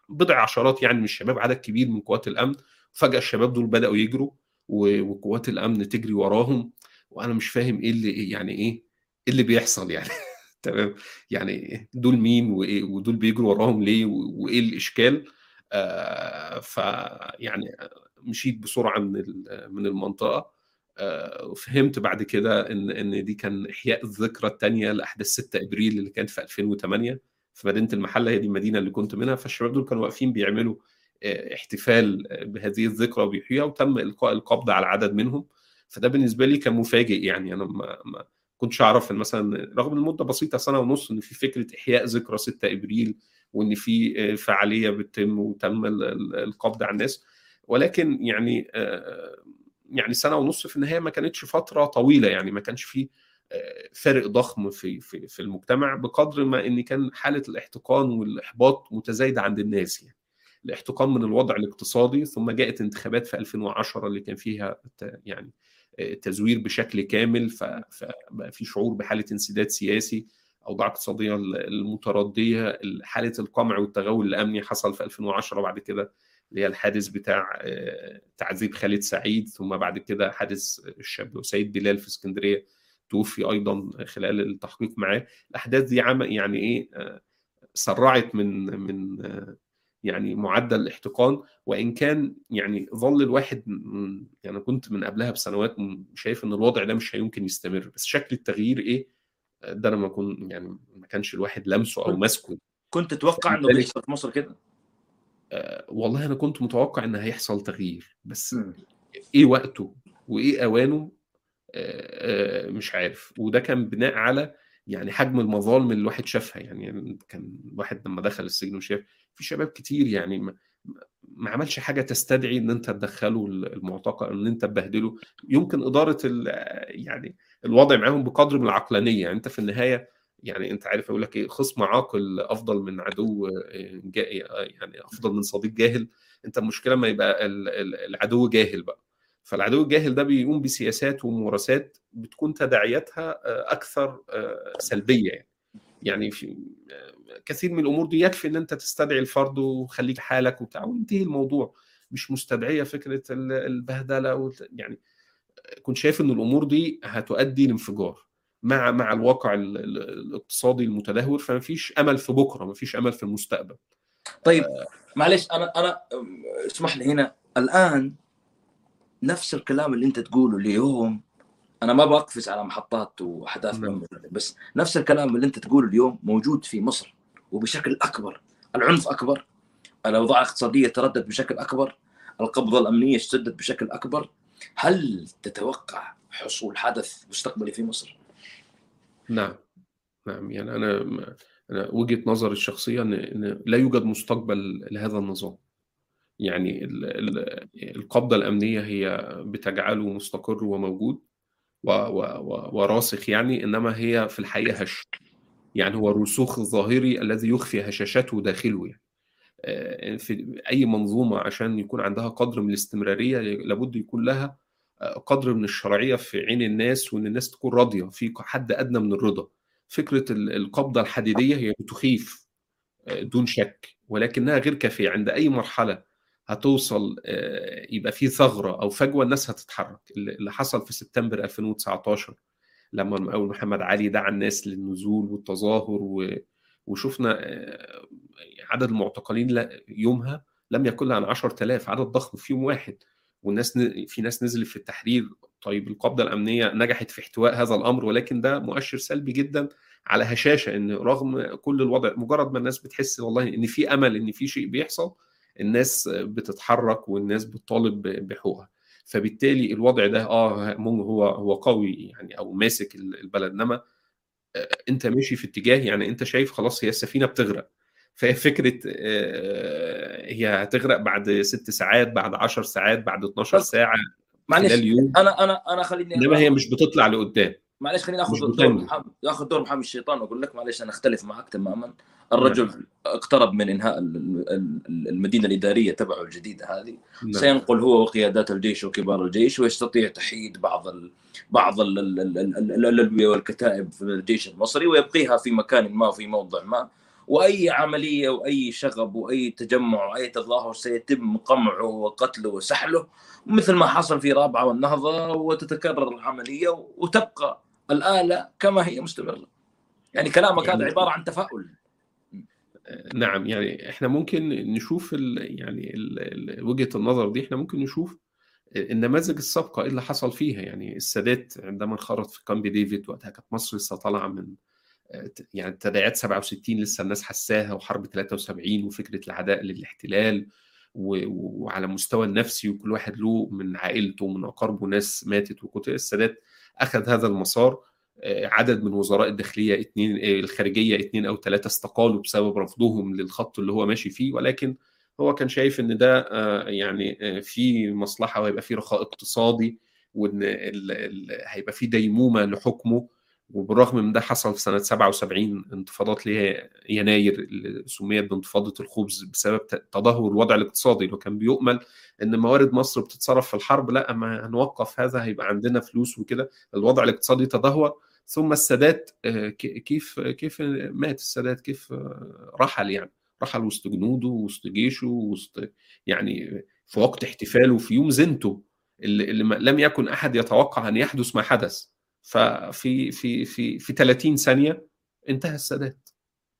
Speaker 2: بضع عشرات يعني من الشباب عدد كبير من قوات الأمن. فجاه الشباب دول بدأوا يجروا وقوات الأمن تجري وراهم. وأنا مش فاهم إيه اللي يعني إيه إيه اللي بيحصل يعني؟ تمام. يعني دول مين ودول بيجروا وراهم ليه وإيه الإشكال؟ آه، فيعني مشيت بسرعة من من المنطقة. وفهمت بعد كده إن إن دي كان إحياء الذكرى الثانية لأحداث 6 إبريل اللي كانت في 2008 في مدينه المحلة هي دي المدينة اللي كنت منها. فالشباب دول كانوا واقفين بيعملوا احتفال بهذه الذكرى وبيحييها وتم إلقاء القبض على عدد منهم. فده بالنسبة لي كان مفاجئ يعني. أنا ما, ما كنتش أعرف إن مثلا رغم المده بسيطة سنة ونص إن في فكرة إحياء ذكرى 6 إبريل وإن في فعالية بتتم وتم القبض على الناس. ولكن يعني يعني سنة ونص في النهاية ما كانتش فترة طويلة يعني ما كانش في فرق ضخم في في في المجتمع بقدر ما إن كان حالة الاحتقان والإحباط متزايدة عند الناس يعني. الاحتقان من الوضع الاقتصادي ثم جاءت انتخابات في 2010 اللي كان فيها يعني تزوير بشكل كامل فبقى في شعور بحالة انسداد سياسي أوضاع اقتصادية المتردية حالة القمع والتغول الأمني حصل في 2010 بعد كده اللي هي الحادث بتاع تعذيب خالد سعيد ثم بعد كده حادث الشاب سيد بلال في اسكندرية توفي أيضا خلال التحقيق معاه. الأحداث دي عم يعني إيه سرعت من من يعني معدل الاحتقان. وإن كان يعني ظل الواحد يعني كنت من قبلها بسنوات شايف إن الوضع ده مش هيمكن يستمر. بس شكل التغيير إيه؟ ده أنا ما كنت يعني ما كانش الواحد لمسه أو ماسكه.
Speaker 1: كنت تتوقع إنه بيحصل في مصر كده؟
Speaker 2: آه والله أنا كنت متوقع إن هيحصل تغيير بس م. إيه وقته وإيه أوانه؟ آه آه مش عارف. وده كان بناء على يعني حجم المظالم اللي الواحد شافها. يعني كان الواحد لما دخل السجن وشاف في شباب كتير يعني ما, ما عملش حاجة تستدعي إن أنت تدخله المعتقل إن أنت تبهدله. يمكن إدارة يعني الوضع معاهم بقدر من العقلانية. يعني أنت في النهاية يعني أنت عارف أقول لك إيه خصم عاقل أفضل من عدو يعني أفضل من صديق جاهل. أنت المشكلة ما يبقى العدو جاهل بقى. فالعدو الجاهل ده بيقوم بسياسات وممارسات بتكون تداعياتها أكثر سلبية يعني. يعني في كثير من الأمور دي يكفي إن أنت تستدعي الفرد وخليك حالك وبتاع وينتهي الموضوع. مش مستدعية فكرة البهدلة يعني كنت شايف إن الأمور دي هتؤدي لانفجار. مع مع الواقع الاقتصادي المتدهور فما فيش أمل في بكرة ما فيش أمل في المستقبل.
Speaker 1: طيب آه. معلش أنا أنا اسمح لي هنا. الآن نفس الكلام اللي أنت تقوله اليوم أنا ما بقفز على محطات وأحداث بس نفس الكلام اللي أنت تقوله اليوم موجود في مصر وبشكل أكبر. العنف أكبر الأوضاع الاقتصادية تردد بشكل أكبر القبضة الأمنية اشتدت بشكل أكبر. هل تتوقع حصول حدث مستقبلي في مصر؟
Speaker 2: نعم نعم. يعني أنا أنا وجهة نظري الشخصية إن لا يوجد مستقبل لهذا النظام. يعني القبضة الأمنية هي بتجعله مستقر وموجود وراسخ يعني إنما هي في الحقيقة هش. يعني هو الرسوخ الظاهري الذي يخفي هشاشته داخله يعني. في أي منظومة عشان يكون عندها قدر من الاستمرارية لابد يكون لها قدر من الشرعية في عين الناس وإن الناس تكون راضية في حد أدنى من الرضا. فكرة القبضة الحديدية هي بتخيف دون شك ولكنها غير كافية. عند أي مرحلة هتوصل يبقى في ثغرة أو فجوة الناس هتتحرك. اللي حصل في سبتمبر 2019 لما المقاول محمد علي دعا الناس للنزول والتظاهر وشفنا عدد المعتقلين يومها لم يقل عن 10000 عدد ضخم في يوم واحد. والناس في ناس نزلت في التحرير. طيب القبضة الأمنية نجحت في احتواء هذا الأمر ولكن ده مؤشر سلبي جدا على هشاشة إن رغم كل الوضع مجرد ما الناس بتحس والله إن في أمل إن في شيء بيحصل الناس بتتحرك والناس بتطالب بحقوقها. فبالتالي الوضع ده آه هو هو قوي يعني أو ماسك البلد. إنما أنت ماشي في اتجاه يعني أنت شايف خلاص هي السفينة بتغرق. فهي فكره هي هتغرق بعد ست ساعات بعد 10 ساعات بعد 12 ساعة
Speaker 1: معلش أنا أنا أنا خليني
Speaker 2: إنما هي مش بتطلع لقدام.
Speaker 1: معلش خليني آخذ دور محمد ياخذ دور محمد الشيطان وأقول لك معلش أنا أختلف معك تماما. الرجل نعم. اقترب من إنهاء المدينة الإدارية تبعه الجديدة هذه. نعم. سينقل هو وقيادات الجيش وكبار الجيش ويستطيع تحييد بعض ال بعض الألوية والكتائب في الجيش المصري ويبقيها في مكان ما في موضع ما. وأي عملية وأي شغب وأي تجمع وأي تظاهر سيتم قمعه وقتله وسحله مثل ما حصل في رابعة والنهضة وتتكرر العملية وتبقى الآلة كما هي مستمرة. يعني كلامك هذا عبارة عن تفاؤل.
Speaker 2: نعم يعني إحنا ممكن نشوف ال يعني ال وجهة النظر دي إحنا ممكن نشوف النماذج السابقة إيه اللي حصل فيها يعني السادات عندما انخرط في كامب ديفيد وقتها كانت مصر لسه طالعة من يعني تداعيات 67 لسه الناس حساها وحرب 73 وفكرة العداء للاحتلال وعلى مستوى النفسي وكل واحد له من عائلته ومن أقاربه ناس ماتت وكنت السادات أخذ هذا المسار. عدد من وزراء الداخلية اثنين الخارجية اثنين أو ثلاثة استقالوا بسبب رفضهم للخط اللي هو ماشي فيه ولكن هو كان شايف إن ده يعني في مصلحة وهيبقى في رخاء اقتصادي وإن هيبقى في ديمومة لحكمه. وبالرغم من ده حصل في سنة 77 انتفاضات ليها يناير اللي سميت بانتفاضة الخبز بسبب تدهور الوضع الاقتصادي. اللي كان بيؤمل إن موارد مصر بتتصرف في الحرب لأ ما هنوقف هذا هيبقى عندنا فلوس وكده. الوضع الاقتصادي تدهور. ثم السادات كيف كيف مات السادات؟ كيف رحل يعني. رحل وسط جنوده وسط جيشه وسط يعني في وقت احتفاله في يوم زنته اللي لم يكن أحد يتوقع أن يحدث ما حدث. ففي في في في 30 ثانية انتهى السادات.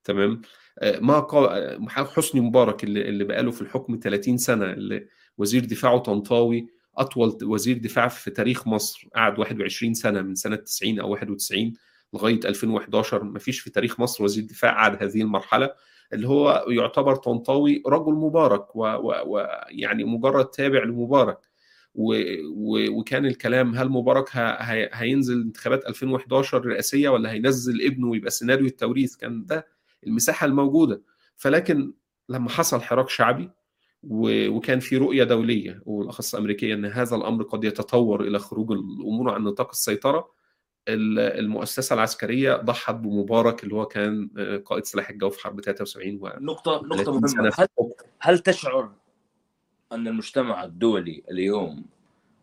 Speaker 2: تمام؟ ما قال حسني مبارك اللي, اللي بقاله في الحكم 30 سنة اللي وزير دفاعه طنطاوي أطول وزير دفاع في تاريخ مصر قعد 21 سنة من سنة 90 أو 91 لغاية 2011 ما فيش في تاريخ مصر وزير دفاع قعد هذه المرحلة. اللي هو يعتبر طنطاوي رجل مبارك ويعني مجرد تابع لمبارك. و و وكان الكلام هل مبارك ه هينزل انتخابات 2011 رئاسية ولا هينزل ابنه ويبقى سيناريو التوريث؟ كان ده المساحة الموجودة. فلكن لما حصل حراك شعبي وكان في رؤية دولية والأخص أمريكية إن هذا الأمر قد يتطور إلى خروج الأمور عن نطاق السيطرة المؤسسة العسكرية ضحت بمبارك اللي هو كان قائد سلاح الجو في حرب 73 و
Speaker 1: نقطة نقطة مهمة. هل, هل تشعر أن المجتمع الدولي اليوم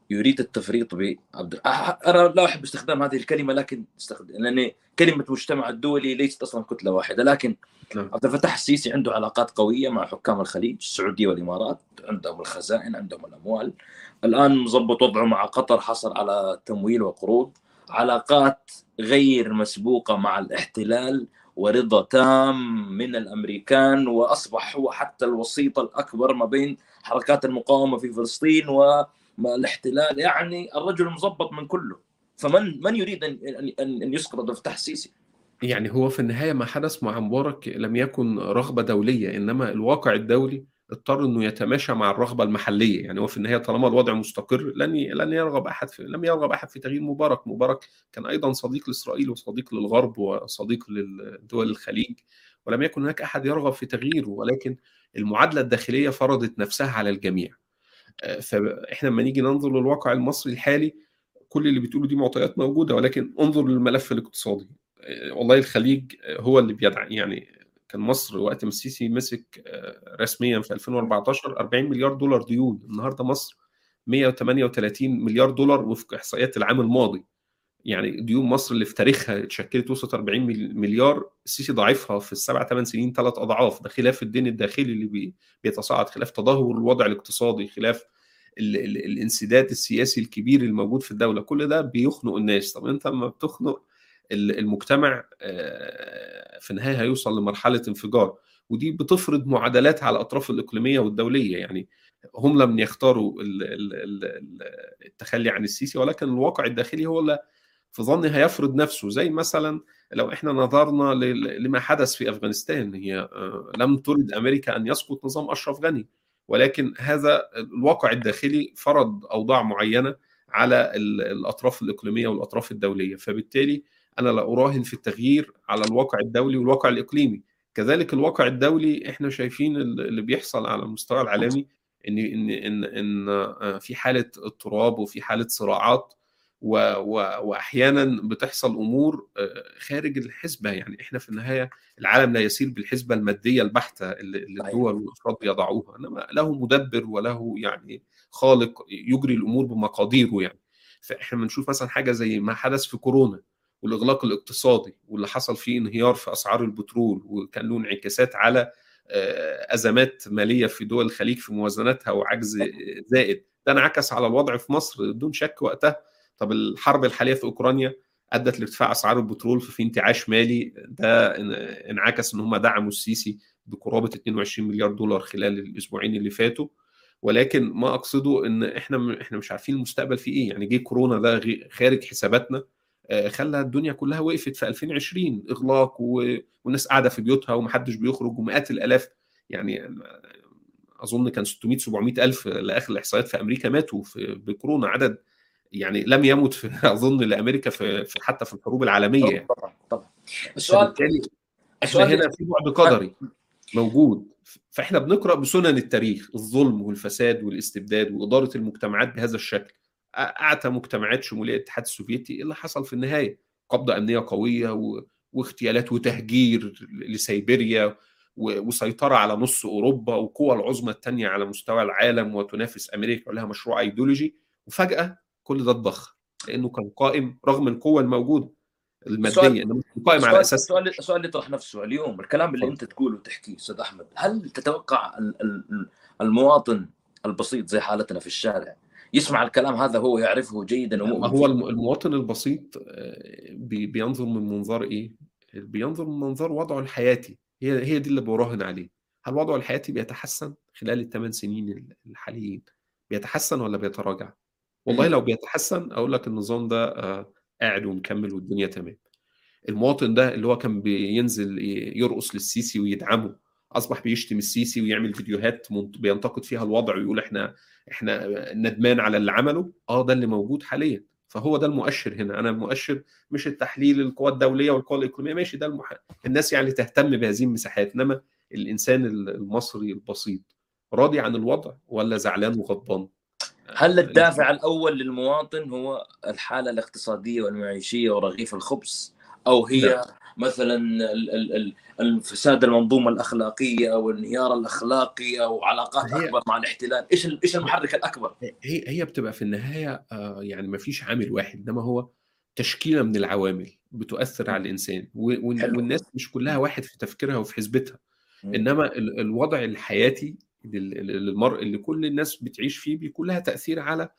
Speaker 1: يريد التفريط ب عبد أنا لا أحب استخدام هذه الكلمة لكن استخدم لأن كلمة المجتمع الدولي ليست أصلا كتلة واحدة لكن نعم. عبد الفتاح السيسي عنده علاقات قوية مع حكام الخليج السعودية والإمارات عندهم الخزائن عندهم الأموال الآن مظبط وضعه مع قطر حصل على تمويل وقروض علاقات غير مسبوقة مع الاحتلال ورضا تام من الأمريكان وأصبح هو حتى الوسيط الأكبر ما بين حركات المقاومة في فلسطين والاحتلال يعني الرجل مظبط من كله. فمن من يريد أن أن أن يسقط عبد الفتاح السيسي؟
Speaker 2: يعني هو في النهاية ما حدث مع مبارك لم يكن رغبة دولية إنما الواقع الدولي اضطر إنه يتماشى مع الرغبة المحلية. يعني هو في النهاية طالما الوضع مستقر لن لن يرغب أحد في لم يرغب أحد في تغيير مبارك. مبارك كان أيضا صديق لإسرائيل وصديق للغرب وصديق لدول الخليج ولم يكن هناك أحد يرغب في تغييره. ولكن المعادلة الداخلية فرضت نفسها على الجميع. فإحنا لما نيجي ننظر للواقع المصري الحالي كل اللي بتقوله دي معطيات موجودة ولكن انظر للملف الاقتصادي. والله الخليج هو اللي بيدعم يعني كان مصر وقت ما السيسي مسك رسميا في 2014 40 مليار دولار ديون. النهارده مصر 138 مليار دولار وفق إحصائيات العام الماضي. يعني ديون مصر اللي في تاريخها اتشكلت وصلت 40 مليار السيسي ضاعفها في السبع ثمان سنين ثلاث أضعاف. ده خلاف الدين الداخلي اللي بيتصاعد خلاف تدهور الوضع الاقتصادي خلاف ال ال الانسداد السياسي الكبير الموجود في الدولة. كل ده بيخنق الناس. طب أنت لما بتخنق المجتمع في النهاية هيوصل لمرحلة انفجار. ودي بتفرض معادلات على الأطراف الإقليمية والدولية. يعني هم لم يختاروا التخلي عن السيسي ولكن الواقع الداخلي هو اللي في ظني هيفرض نفسه زي مثلا لو إحنا نظرنا لما حدث في أفغانستان هي لم ترد أمريكا أن يسقط نظام أشرف غني ولكن هذا الواقع الداخلي فرض أوضاع معينة على الأطراف الإقليمية والأطراف الدولية. فبالتالي أنا لا أراهن في التغيير على الواقع الدولي والواقع الإقليمي. كذلك الواقع الدولي إحنا شايفين اللي بيحصل على المستوى العالمي ان ان ان ان في حالة اضطراب وفي حالة صراعات و و واحيانا بتحصل أمور خارج الحسبة. يعني إحنا في النهاية العالم لا يسير بالحسبة المادية البحتة اللي الدول والأفراد يضعوها. إنما له مدبر وله يعني خالق يجري الأمور بمقاديره يعني. فإحنا بنشوف مثلا حاجة زي ما حدث في كورونا والإغلاق الاقتصادي واللي حصل فيه انهيار في أسعار البترول وكان له انعكاسات على أزمات مالية في دول الخليج في موازناتها وعجز زائد. ده انعكس على الوضع في مصر. بدون شك وقتها طب الحرب الحالية في أوكرانيا أدت لارتفاع أسعار البترول ففي انتعاش مالي ده انعكس إن هم دعموا السيسي بقرابة 22 مليار دولار خلال الأسبوعين اللي فاتوا. ولكن ما أقصده إن إحنا إحنا مش عارفين المستقبل فيه إيه. يعني جه كورونا ده خارج حساباتنا خلى الدنيا كلها وقفت في 2020 إغلاق والناس قاعدة في بيوتها ومحدش بيخرج ومئات الآلاف. يعني أظن كان 600 700 ألف لآخر الإحصائيات في أمريكا ماتوا في بكورونا عدد يعني لم يمت في أظن لأمريكا في, في حتى في الحروب العالمية يعني.
Speaker 1: طبعا طبعا. السؤال
Speaker 2: إحنا هنا في بعد قدري موجود. فإحنا بنقرأ بسنن التاريخ الظلم والفساد والاستبداد وإدارة المجتمعات بهذا الشكل. أعتى مجتمعات شمولية الاتحاد السوفيتي اللي حصل في النهاية قبضه أمنية قوية و... واغتيالات وتهجير لسيبيريا وسيطرة على نص أوروبا والقوى العظمى الثانية على مستوى العالم وتنافس أمريكا ولها مشروع أيديولوجي. وفجأة كل ده اتضخم لأنه كان قائم رغم القوة الموجودة المادية إنما قائم على أساس
Speaker 1: السؤال السؤال اللي يطرح نفسه اليوم الكلام اللي أنت تقوله وتحكيه أستاذ أحمد هل تتوقع المواطن البسيط زي حالتنا في الشارع يسمع الكلام هذا هو يعرفه جيدا
Speaker 2: ومؤمن هو المواطن البسيط بينظر من منظار إيه؟ بينظر من منظار وضعه الحياتي هي هي دي اللي براهن عليه. هل وضعه الحياتي بيتحسن خلال الثمان سنين الحاليين؟ بيتحسن ولا بيتراجع؟ والله لو بيتحسن أقول لك النظام ده قاعد ومكمل والدنيا تمام. المواطن ده اللي هو كان بينزل يرقص للسيسي ويدعمه أصبح بيشتم السيسي ويعمل فيديوهات بينتقد فيها الوضع ويقول إحنا إحنا ندمان على اللي عمله آه ده اللي موجود حاليا. فهو ده المؤشر هنا. أنا المؤشر مش التحليل القوى الدولية والقوى الإقليمية ماشي ده المح... الناس يعني تهتم بهذه المساحات إنما الإنسان المصري البسيط راضي عن الوضع ولا زعلان وغضبان؟
Speaker 1: هل الدافع الأول للمواطن هو الحالة الاقتصادية والمعيشية ورغيف الخبز؟ أو هي لا. مثلا الفساد المنظومة الأخلاقية أو الانهيار الأخلاقي أو علاقات هي أكبر مع الاحتلال؟ إيش إيش المحرك الأكبر؟
Speaker 2: هي هي بتبقى في النهاية يعني ما فيش عامل واحد إنما هو تشكيلة من العوامل بتؤثر على الإنسان والناس مش كلها واحد في تفكيرها وفي حسبتها. إنما الوضع الحياتي للمرء اللي كل الناس بتعيش فيه بيكون لها تأثير على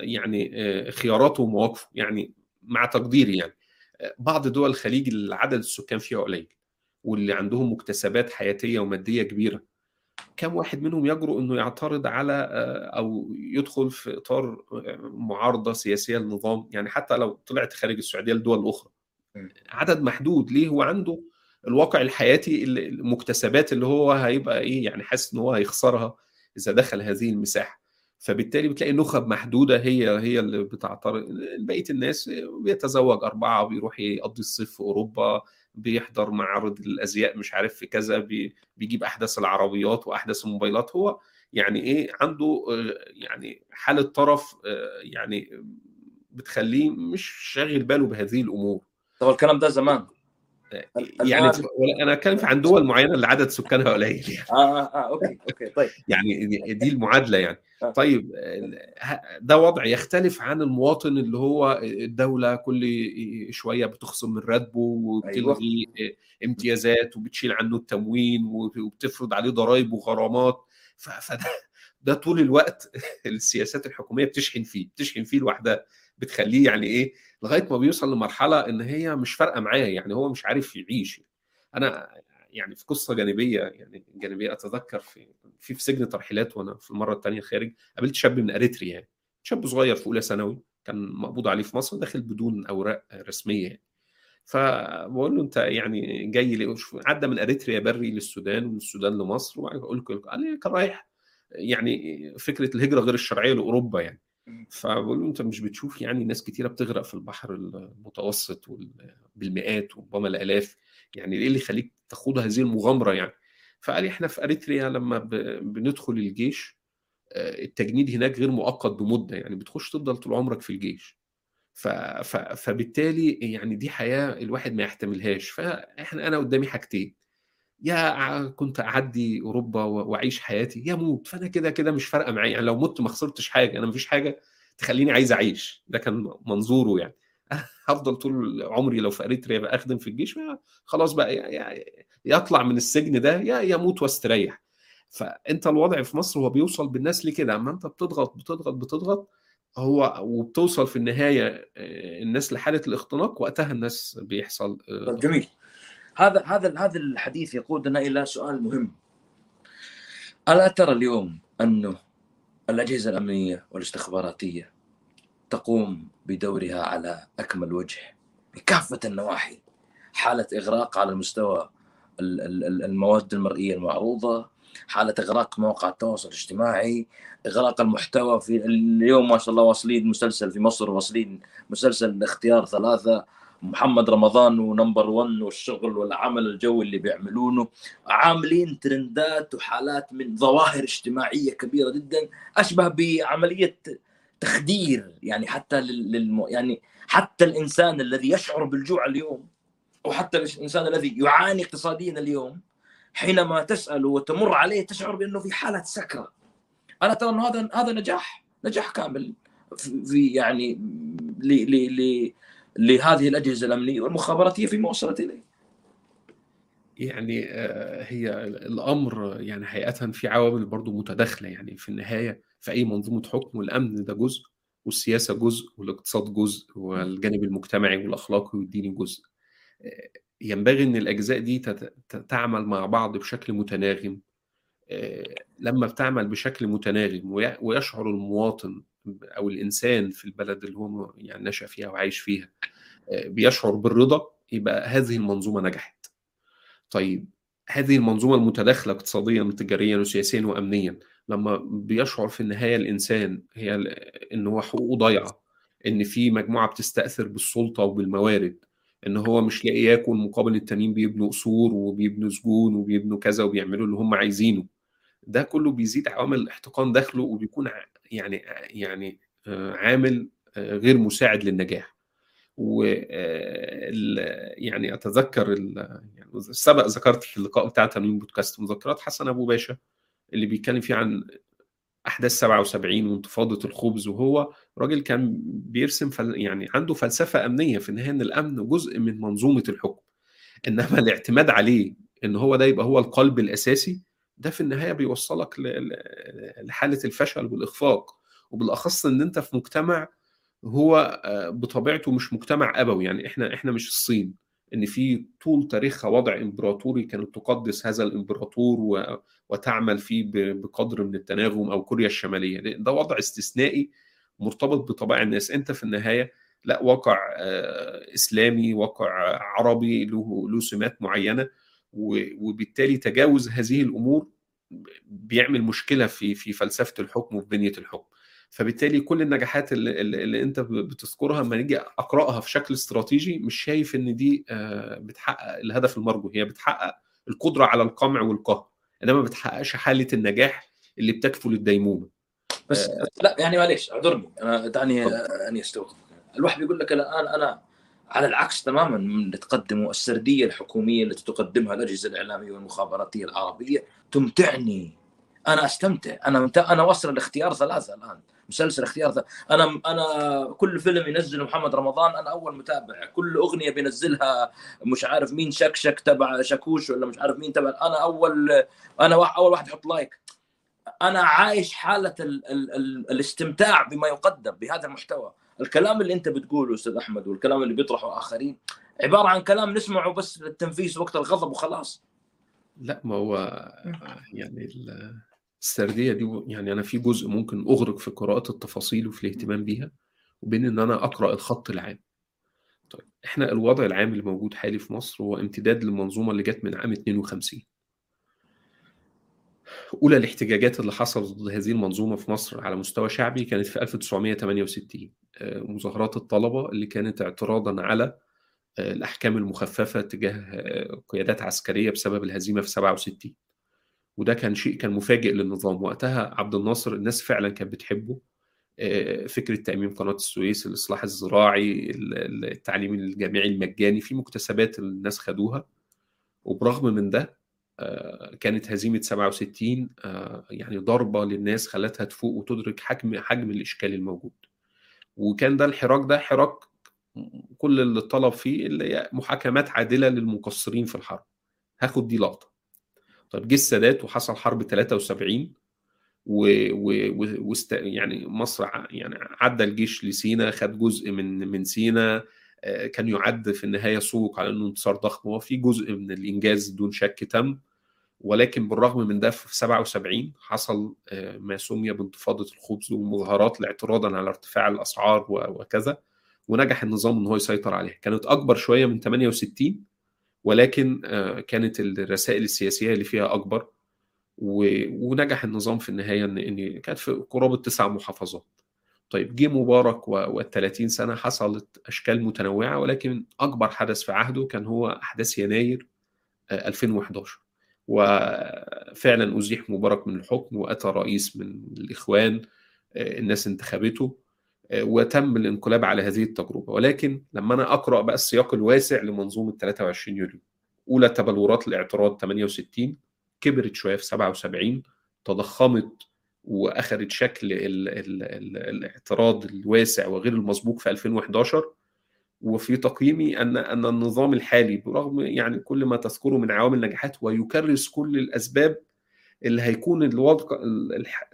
Speaker 2: يعني خياراته ومواقفه يعني مع تقديري يعني. بعض دول الخليج اللي عدد السكان فيها قليل واللي عندهم مكتسبات حياتية ومادية كبيرة. كم واحد منهم يجرؤ إنه يعترض على أو يدخل في إطار معارضة سياسية للنظام؟ يعني حتى لو طلعت خارج السعودية لدول أخرى. عدد محدود. ليه؟ هو عنده الواقع الحياتي المكتسبات اللي هو هيبقى إيه يعني حاسس إن هو هيخسرها إذا دخل هذه المساحة. فبالتالي بتلاقي نخب محدودة هي هي اللي بتعترض بقية الناس بيتزوج أربعة بيروح يقضي الصيف في أوروبا بيحضر معارض الازياء مش عارف في كذا بي بيجيب احدث العربيات واحدث الموبايلات. هو يعني إيه عنده يعني حالة طرف يعني بتخليه مش شاغل باله بهذه الأمور.
Speaker 1: طب الكلام ده زمان؟
Speaker 2: يعني أنا أتكلم عن دول معينة اللي عدد سكانها قليل يعني.
Speaker 1: آه آه آه okay okay طيب.
Speaker 2: يعني دي المعادلة يعني. طيب ده وضع يختلف عن المواطن اللي هو الدولة كل شوية بتخصم من راتبه وبتلغي أيوة. امتيازات وبتشيل عنه التموين وبتفرض عليه ضرائب وغرامات. فده ده طول الوقت السياسات الحكومية بتشحن فيه بتشحن فيه لوحدها بتخليه يعني إيه لغاية ما بيوصل لمرحلة إن هي مش فارقة معاه يعني هو مش عارف يعيش. أنا يعني في قصة جانبية يعني جانبية أتذكر في في في سجن ترحيلات وأنا في المرة الثانية خارج قابلت شاب من إريتريا يعني شاب صغير في أولى ثانوي كان مقبوض عليه في مصر داخل بدون أوراق رسمية. يعني فبقول له أنت يعني جاي ليه؟ عدى من إريتريا بري للسودان ومن السودان لمصر وقال قال لي كان رايح؟ يعني فكرة الهجرة غير الشرعية لأوروبا يعني. فبقول له أنت مش بتشوف يعني ناس كتيرة بتغرق في البحر المتوسط بالمئات وربما الالاف يعني إيه اللي يخليك تخوض هذه المغامرة يعني؟ فقال لي إحنا في أريتريا لما بندخل الجيش التجنيد هناك غير مؤقت بمدة يعني بتخش تفضل طول عمرك في الجيش. ف... ف... فبالتالي يعني دي حياة الواحد ما يحتملهاش. فإحنا أنا قدامي حاجتين. يا كنت أعدي أوروبا وأعيش حياتي يا موت فأنا كده كده مش فارقة معايا. يعني لو مت ما خسرتش حاجة أنا مفيش حاجة تخليني عايز أعيش. ده كان منظوره يعني. هفضل طول عمري لو في إريتريا أخدم في الجيش خلاص بقى يطلع من السجن ده يا يموت واستريح. فأنت الوضع في مصر هو بيوصل بالناس لكده. أما أنت بتضغط بتضغط بتضغط هو وبتوصل في النهاية الناس لحالة الاختناق وقتها الناس بيحصل
Speaker 1: جميل. هذا هذا هذا الحديث يقودنا إلى سؤال مهم. ألا ترى اليوم انه الأجهزة الأمنية والاستخباراتية تقوم بدورها على أكمل وجه بكافة النواحي؟ حالة إغراق على المستوى المواد المرئية المعروضة حالة إغراق مواقع التواصل الاجتماعي إغراق المحتوى في اليوم ما شاء الله واصلين مسلسل في مصر واصلين مسلسل اختيار ثلاثة. محمد رمضان ونمبر 1 والشغل والعمل الجوي اللي بيعملونه. عاملين ترندات وحالات من ظواهر اجتماعية كبيرة جدا أشبه بعملية تخدير يعني حتى للم... يعني حتى الإنسان الذي يشعر بالجوع اليوم أو حتى الإنسان الذي يعاني اقتصاديا اليوم حينما تساله وتمر عليه تشعر بأنه في حالة سكرة. أنا ترى انه هذا هذا نجاح؟ نجاح كامل في يعني ل ل ل لهذه الأجهزة الأمنية والمخابراتية فيما وصلت إليه.
Speaker 2: يعني آه، هي الأمر يعني حقيقه في عوامل برضو متداخلة يعني في النهاية في أي منظومة حكم والامن ده جزء والسياسة جزء والاقتصاد جزء والجانب المجتمعي والأخلاقي والديني جزء. آه، ينبغي إن الأجزاء دي تعمل مع بعض بشكل متناغم آه، لما بتعمل بشكل متناغم ويشعر المواطن أو الإنسان في البلد اللي هو يعني نشأ فيها وعايش فيها آه، بيشعر بالرضا يبقى هذه المنظومة نجحت. طيب هذه المنظومة المتداخلة اقتصاديا وتجاريا وسياسيا وامنيا لما بيشعر في النهاية الإنسان هي إن هو حقوقه ضايعة إن في مجموعة بتستأثر بالسلطة وبالموارد إن هو مش لاقي ياكل مقابل التانيين بيبنوا قصور وبيبنوا سجون وبيبنوا كذا وبيعملوا اللي هم عايزينه ده كله بيزيد عوامل الاحتقان داخله وبيكون يعني يعني آه، عامل آه، غير مساعد للنجاح. و آه، يعني أتذكر يعني سبق ذكرت في اللقاء بتاع تنوين بودكاست مذكرات حسن أبو باشا اللي بيتكلم فيه عن أحداث 77 وانتفاضة الخبز وهو راجل كان بيرسم فل... يعني عنده فلسفة أمنية في النهايه إن الأمن جزء من منظومة الحكم. إنما الاعتماد عليه إن هو ده يبقى هو القلب الأساسي ده في النهاية بيوصلك لحالة الفشل والإخفاق. وبالأخص إن أنت في مجتمع هو آه، بطبيعته مش مجتمع أبوي. يعني إحنا إحنا مش الصين. إن في طول تاريخها وضع إمبراطوري كانت تقدس هذا الإمبراطور وتعمل فيه بقدر من التناغم أو كوريا الشمالية. ده وضع استثنائي مرتبط بطبائع الناس. أنت في النهاية لا واقع آه، إسلامي واقع عربي له له سمات معينة. وبالتالي تجاوز هذه الأمور بيعمل مشكلة في في فلسفة الحكم وفي بنية الحكم. فبالتالي كل النجاحات اللي, اللي أنت بتذكرها لما نيجي أقرأها في شكل استراتيجي مش شايف إن دي آه، بتحقق الهدف المرجو. هي بتحقق القدرة على القمع والقهر. إنما ما بتحققش حالة النجاح اللي بتكفل الديمومه
Speaker 1: بس آه. لا يعني معلش اعذرني. أنا دعني اني استوقف الواحد بيقول لك الآن أنا على العكس تماما من اللي تقدمه السردية الحكومية التي تقدمها الأجهزة الإعلامية والمخابراتية العربية تمتعني أنا أستمتع. أنا أنا واصل الاختيار ثلاثة الآن. مسلسل اختيار ثلاثة. أنا أنا كل فيلم ينزله محمد رمضان أنا أول متابع. كل أغنية بينزلها مش عارف مين شكشك تبع شاكوش ولا مش عارف مين تبع أنا أول أنا أول واحد يحط لايك أنا عايش حالة ال ال ال الاستمتاع بما يقدم بهذا المحتوى. الكلام اللي انت بتقوله أستاذ أحمد والكلام اللي بيطرحه آخرين عبارة عن كلام نسمعه بس للتنفيذ وقت الغضب وخلاص.
Speaker 2: لا ما هو يعني السردية دي يعني أنا في جزء ممكن أغرق في قراءة التفاصيل وفي الاهتمام بيها وبين إن أنا أقرأ الخط العام. طيب إحنا الوضع العام اللي موجود حالي في مصر هو امتداد للمنظومة اللي جت من عام 52 أولى الاحتجاجات اللي حصلت ضد هذه المنظومة في مصر على مستوى شعبي كانت في 1968 آه، مظاهرات الطلبة اللي كانت اعتراضا على آه، الأحكام المخففة تجاه آه، قيادات عسكرية بسبب الهزيمة في 67 وده كان شيء كان مفاجئ للنظام. وقتها عبد الناصر الناس فعلا كانت بتحبه. فكرة تأميم قناة السويس الإصلاح الزراعي التعليم الجامعي المجاني في مكتسبات الناس خدوها. وبرغم من ده كانت هزيمة 67 يعني ضربة للناس خلتها تفوق وتدرك حجم حجم الإشكال الموجود. وكان ده الحراك ده حراك كل اللي طلب فيه اللي هي محاكمات عادلة للمقصرين في الحرب. هاخد دي لقطة. طيب جه السادات وحصل حرب 73 و, و... و... يعني مصر يعني عدى الجيش لسينا خد جزء من من سينا كان يعد في النهاية سوق على إنه انتصار ضخم وفي جزء من الإنجاز دون شك تم. ولكن بالرغم من ده في 77 حصل ما سمي بانتفاضة الخبز ومظاهرات اعتراضا على ارتفاع الأسعار وكذا ونجح النظام إن هو يسيطر عليها. كانت أكبر شوية من 68 ولكن كانت الرسائل السياسية اللي فيها أكبر ونجح النظام في النهاية ان إن كانت في قرابة تسع محافظات. طيب جه مبارك وال 30 سنة حصلت أشكال متنوعة ولكن أكبر حدث في عهده كان هو أحداث يناير 2011 وفعلا أزيح مبارك من الحكم وأتى رئيس من الإخوان الناس انتخبته وتم الانقلاب على هذه التجربة. ولكن لما أنا أقرأ بقى السياق الواسع لمنظومة 23 يوليو أولى تبلورات الاعتراض 68 كبرت شوية في 77 تضخمت وأخذت شكل ال ال ال الاعتراض الواسع وغير المسبوق في 2011 وفي تقييمي أن أن النظام الحالي برغم يعني كل ما تذكره من عوامل نجاحات ويكرس كل الأسباب اللي هيكون الوضع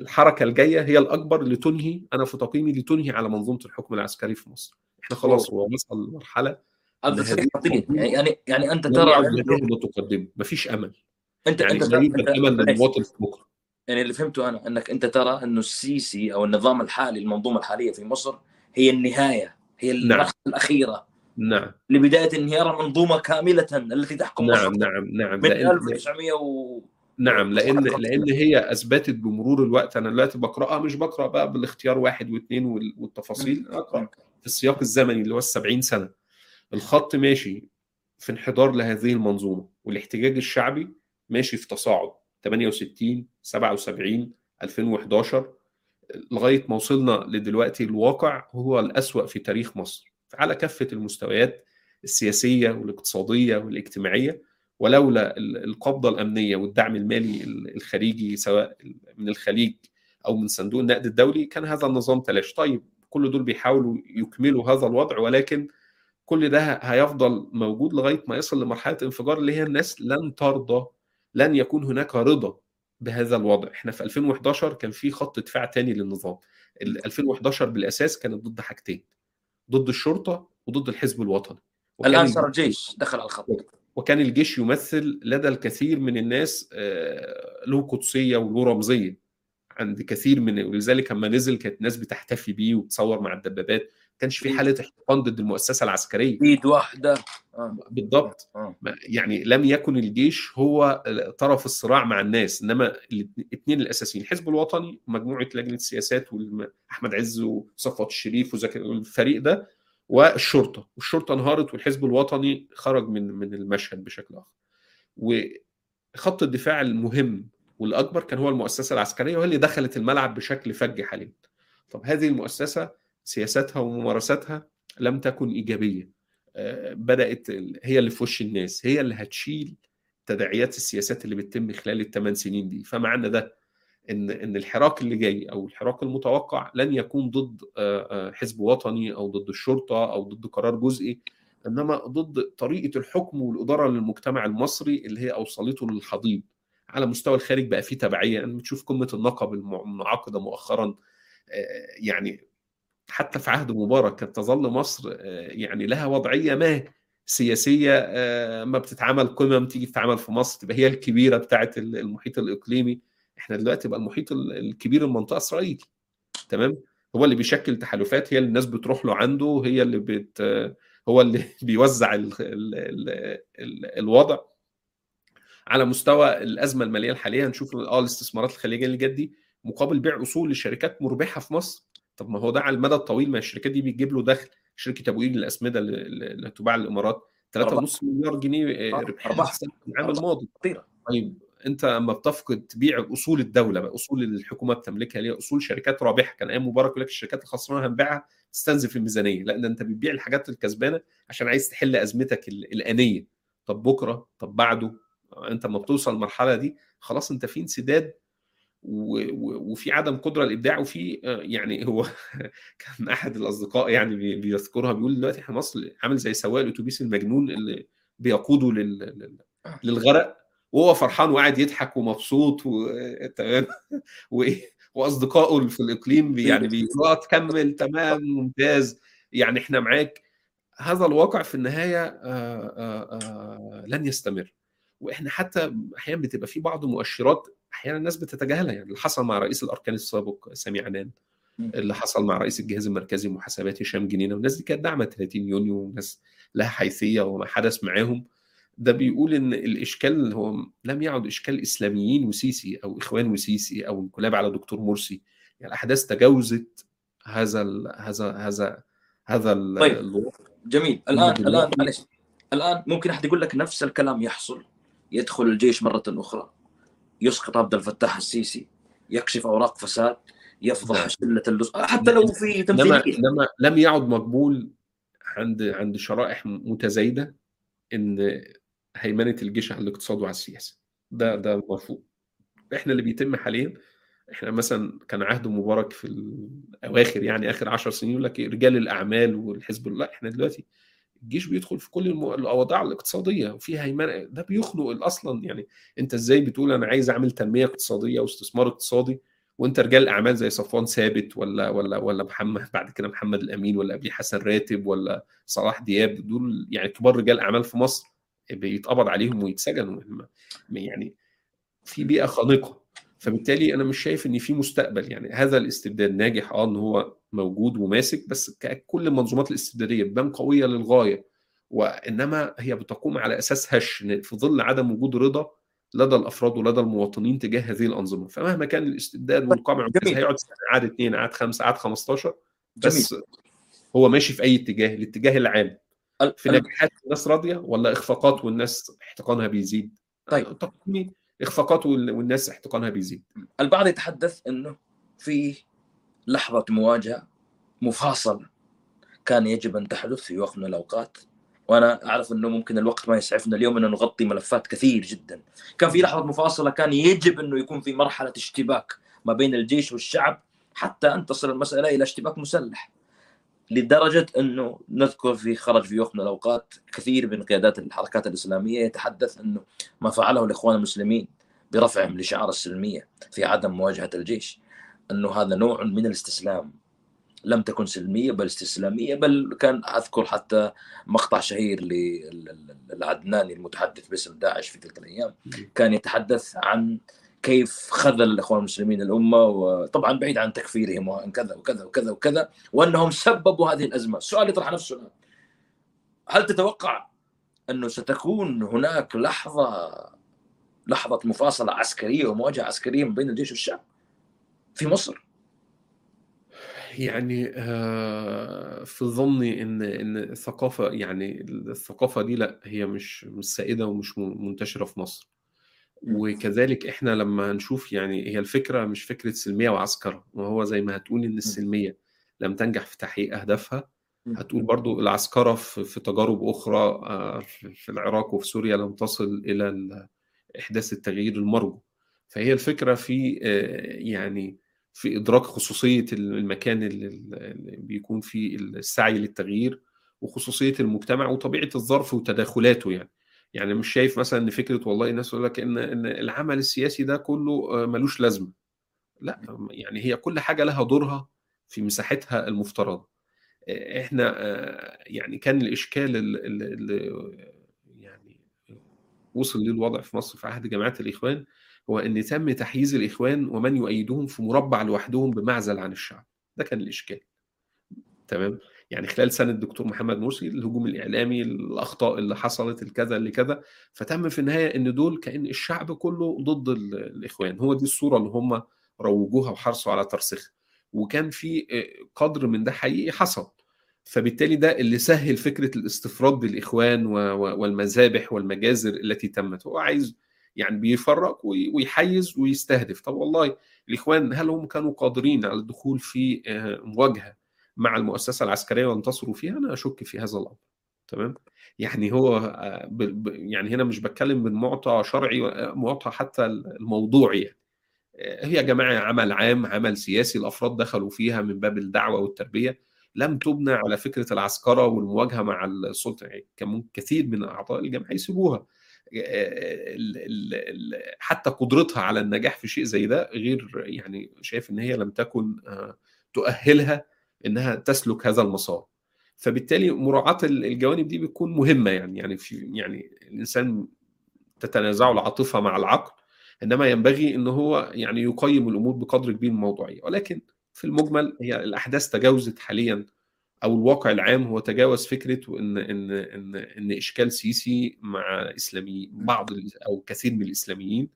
Speaker 2: الحركة الجاية هي الأكبر لتنهي أنا في تقييمي لتنهي على منظومة الحكم العسكري في مصر. إحنا خلاص هو وصل لمرحلة
Speaker 1: هذا يعني يعني أنت ترى
Speaker 2: تقدم. مفيش أمل.
Speaker 1: أنت
Speaker 2: يعني
Speaker 1: أنت
Speaker 2: لا امل للمواطن في بكرة.
Speaker 1: يعني اللي فهمته أنا أنك أنت ترى أنه السيسي أو النظام الحالي المنظومة الحالية في مصر هي النهاية هي المرحله نعم. الأخيرة.
Speaker 2: نعم.
Speaker 1: لبداية انهيار منظومه كاملة التي تحكم
Speaker 2: نعم مصر نعم نعم.
Speaker 1: من 1900 و
Speaker 2: نعم لأن لأن هي أثبتت بمرور الوقت. أنا دلوقتي بقرأها مش بقرأ بقى بالاختيار واحد واثنين والتفاصيل أقرأ في السياق الزمني اللي هو ال 70 سنة. الخط ماشي في انحدار لهذه المنظومة والاحتجاج الشعبي ماشي في تصاعد. 68 77 2011 لغاية ما وصلنا لدلوقتي الواقع هو الأسوأ في تاريخ مصر على كافة المستويات السياسية والاقتصادية والاجتماعية ولولا القبضة الأمنية والدعم المالي الخارجي سواء من الخليج أو من صندوق النقد الدولي كان هذا النظام تلاش. طيب كل دول بيحاولوا يكملوا هذا الوضع ولكن كل ده هيفضل موجود لغاية ما يصل لمرحلة انفجار اللي هي الناس لن ترضى لن يكون هناك رضا. بهذا الوضع. إحنا في 2011 كان في خط دفاع تاني للنظام. 2011 بالأساس كانت ضد حاجتين ضد الشرطة وضد الحزب الوطني.
Speaker 1: الآن صار الجيش دخل على الخط
Speaker 2: وكان الجيش يمثل لدى الكثير من الناس له قدسية وله رمزية. عند كثير من ولذلك لما نزل كانت الناس بتحتفي بيه وتصور مع الدبابات. كانش في حالة احتقان ضد المؤسسة العسكرية.
Speaker 1: ايد واحدة.
Speaker 2: آه. بالضبط. آه. يعني لم يكن الجيش هو طرف الصراع مع الناس إنما الاثنين الأساسيين الحزب الوطني مجموعه لجنة السياسات واحمد عز وصفوت الشريف والفريق ده والشرطة. والشرطة انهارت والحزب الوطني خرج من من المشهد بشكل آخر. وخط الدفاع المهم والأكبر كان هو المؤسسة العسكرية وهي اللي دخلت الملعب بشكل فج حاليا طب هذه المؤسسة سياساتها وممارساتها لم تكن إيجابية. بدأت هي اللي في وش الناس هي اللي هتشيل تداعيات السياسات اللي بتتم خلال الثمان سنين دي. فمعنى ده ان إن الحراك اللي جاي أو الحراك المتوقع لن يكون ضد حزب وطني أو ضد الشرطة أو ضد قرار جزئي إنما ضد طريقة الحكم والإدارة للمجتمع المصري اللي هي أوصلته للحضيض. على مستوى الخارج بقى في تبعية. أنا بتشوف قمة النقب المنعقده مؤخرا. يعني حتى في عهد مبارك كانت تظل مصر يعني لها وضعية ما سياسية ما بتتعمل قمم تيجي تتعمل في مصر تبقى هي الكبيرة بتاعه المحيط الإقليمي. إحنا دلوقتي بقى المحيط الكبير المنطقة اسرائيل تمام؟ هو اللي بيشكل تحالفات هي اللي الناس بتروح له عنده هي اللي بت هو اللي بيوزع ال ال ال ال الوضع. على مستوى الأزمة المالية الحالية هنشوف آه الاستثمارات الخليجيه اللي جت دي مقابل بيع أصول لشركات مربحة في مصر. طب ما هو ده على المدى الطويل ما الشركات دي بتجيب له دخل شركة أبو قير الأسمدة اللي تباع الإمارات 3.5 مليار جنيه ربح العام الماضي. طيب. أنت أما بتفقد تبيع أصول الدولة بقى أصول الحكومة بتملكها اللي هي أصول شركات رابحة. كان أيام مبارك يقول لك الشركات الخسرانة هنبيعها تستنزف الميزانية. لا ده أنت بتبيع الحاجات الكسبانة عشان عايز تحل أزمتك الآنية. طب بكرة طب بعده أنت لما بتوصل المرحله دي خلاص أنت في انسداد وفي عدم قدرة الابداع وفي يعني هو كان أحد الأصدقاء يعني بيذكرها بيقول دلوقتي إحنا مصر عامل زي سواق الأتوبيس المجنون اللي بيقوده لل... للغرق وهو فرحان وقاعد يضحك ومبسوط وتمام وأصدقائه في الإقليم يعني بيقولوا تكمل تمام ممتاز. يعني إحنا معاك. هذا الواقع في النهاية آآ آآ لن يستمر. وإحنا حتى أحيانا بتبقى في بعض مؤشرات أحيانا الناس بتتجاهلها يعني اللي حصل مع رئيس الأركان السابق سامي عنان اللي حصل مع رئيس الجهاز المركزي للمحاسبات هشام جنينة والناس دي كانت داعمه 30 يونيو وناس لها حيثية وما حدث معاهم. ده بيقول إن الإشكال هو لم يعد إشكال إسلاميين وسيسي أو إخوان وسيسي أو انقلاب على دكتور مرسي. يعني الأحداث تجاوزت هذا ال هذا هذا هذا
Speaker 1: طيب
Speaker 2: الوضع.
Speaker 1: جميل.
Speaker 2: الآن
Speaker 1: الآن معلش. الآن ممكن أحد يقول لك نفس الكلام يحصل يدخل الجيش مرة أخرى. يسقط عبد الفتاح السيسي يكشف أوراق فساد يفضح
Speaker 2: نعم.
Speaker 1: شلة اللص حتى لو في تمثيليه
Speaker 2: انما لم يعد مقبول عند عند شرائح متزايدة إن هيمنة الجيش على الاقتصاد وعلى السياسة. ده ده مرفوض إحنا اللي بيتم حاليا إحنا مثلا كان عهد مبارك في الأواخر يعني آخر 10 سنين يقول لك إيه، رجال الأعمال والحزب لا إحنا دلوقتي الجيش بيدخل في كل الأوضاع الاقتصادية وفي هيمنة ده بيخنق أصلا يعني أنت إزاي بتقول أنا عايز أعمل تنمية اقتصادية واستثمار اقتصادي وأنت رجال أعمال زي صفوان ثابت ولا ولا ولا محمد بعد كده محمد الأمين ولا قبليه حسن راتب ولا صلاح دياب دول يعني كبار رجال أعمال في مصر بيتقبض عليهم ويتسجنوا يعني في بيئة خانقة. فبالتالي أنا مش شايف إن في مستقبل يعني هذا الاستبداد ناجح آه إن هو موجود وماسك بس كل المنظومات الاستبدادية بتبان قوية للغاية. وإنما هي بتقوم على أساس هش في ظل عدم وجود رضا لدى الأفراد ولدى المواطنين تجاه هذه الأنظمة. فمهما كان الاستبداد والقمع والكذا
Speaker 1: جميل.
Speaker 2: هيقعد عاد اثنين عاد خمسة عاد 15
Speaker 1: جميل.
Speaker 2: بس هو ماشي في أي اتجاه الاتجاه العام.
Speaker 1: ال-
Speaker 2: في نجاحات الناس راضية ولا إخفاقات والناس احتقانها بيزيد؟
Speaker 1: طيب.
Speaker 2: تقييمي إخفاقات وال- والناس احتقانها بيزيد.
Speaker 1: البعض يتحدث إنه في لحظة مواجهة مفاصله كان يجب أن تحدث في وقت من الأوقات. وأنا أعرف أنه ممكن الوقت ما يسعفنا اليوم ان نغطي ملفات كثير جدا. كان في لحظة مفاصلة كان يجب أنه يكون في مرحلة اشتباك ما بين الجيش والشعب حتى أن تصل المسألة إلى اشتباك مسلح. لدرجة أنه نذكر في خرج في وقت من الأوقات كثير من قيادات الحركات الإسلامية يتحدث أنه ما فعله الإخوان المسلمين برفعهم لشعار السلمية في عدم مواجهة الجيش. إنه هذا نوع من الاستسلام. لم تكن سلمية بل استسلامية بل كان أذكر حتى مقطع شهير للعدناني المتحدث باسم داعش في تلك الأيام. كان يتحدث عن كيف خذل الاخوان المسلمين الأمة وطبعا بعيد عن تكفيرهم وإن كذا وكذا وكذا وكذا وأنهم سببوا هذه الأزمة، السؤال يطرح نفسه الآن هل تتوقع إنه ستكون هناك لحظة لحظة مفاصلة عسكرية ومواجهة عسكرية بين الجيش والشعب؟ في مصر؟
Speaker 2: يعني آه، في ظني إن إن الثقافة يعني الثقافة دي لا هي مش مش سائدة ومش منتشرة في مصر. وكذلك إحنا لما نشوف يعني هي الفكرة مش فكرة سلمية وعسكرة. وهو زي ما هتقول إن السلمية لم تنجح في تحقيق أهدافها هتقول برضو العسكرة في تجارب أخرى آه، في العراق وفي سوريا لم تصل إلى ال- إحداث التغيير المرجو. فهي الفكرة في آه، يعني في إدراك خصوصية المكان اللي بيكون فيه السعي للتغيير وخصوصية المجتمع وطبيعة الظرف وتداخلاته يعني. يعني مش شايف مثلا إن فكرة والله الناس تقول لك ان إن العمل السياسي ده كله ملوش لازمة. لا يعني هي كل حاجة لها دورها في مساحتها المفترضة. إحنا يعني كان الإشكال اللي يعني وصل ليه الوضع في مصر في عهد جماعة الإخوان هو إن تم تحييز الإخوان ومن يؤيدهم في مربع لوحدهم بمعزل عن الشعب. ده كان الإشكال. تمام؟ يعني خلال سنة الدكتور محمد مرسي الهجوم الإعلامي الأخطاء اللي حصلت الكذا اللي كذا فتم في النهاية إن دول كأن الشعب كله ضد ال- الإخوان. هو دي الصورة اللي هم روجوها وحرصوا على ترسيخها. وكان في آه، قدر من ده حقيقي حصل. فبالتالي ده اللي سهل فكرة الاستفراد بالإخوان والمذابح والمجازر التي تمت. هو عايز يعني بيفرق وي- ويحيز ويستهدف. طب والله الإخوان هل هم كانوا قادرين على الدخول في آه، مواجهة مع المؤسسة العسكرية وانتصروا فيها؟ أنا أشك في هذا الأمر. تمام؟ يعني هو آه، يعني هنا مش بتكلم من معطى شرعي آه، معطى حتى الموضوعي يعني. هي يا جماعة عمل عام عمل سياسي الأفراد دخلوا فيها من باب الدعوة والتربية. لم تبنى على فكرة العسكرة والمواجهة مع السلطة. يعني كان كثير من أعضاء الجمعيه يسيبوها. حتى قدرتها على النجاح في شيء زي ده غير يعني شايف إن هي لم تكن آه، تؤهلها إنها تسلك هذا المسار. فبالتالي مراعاة الجوانب دي بتكون مهمة يعني يعني في يعني الإنسان تتنازع العاطفة مع العقل إنما ينبغي إن هو يعني يقيم الأمور بقدر كبير من الموضوعية. ولكن في المجمل هي الأحداث تجاوزت حاليا أو الواقع العام هو تجاوز فكرة ان ان ان إن إشكال سيسي مع اسلامي بعض أو كثير من الإسلاميين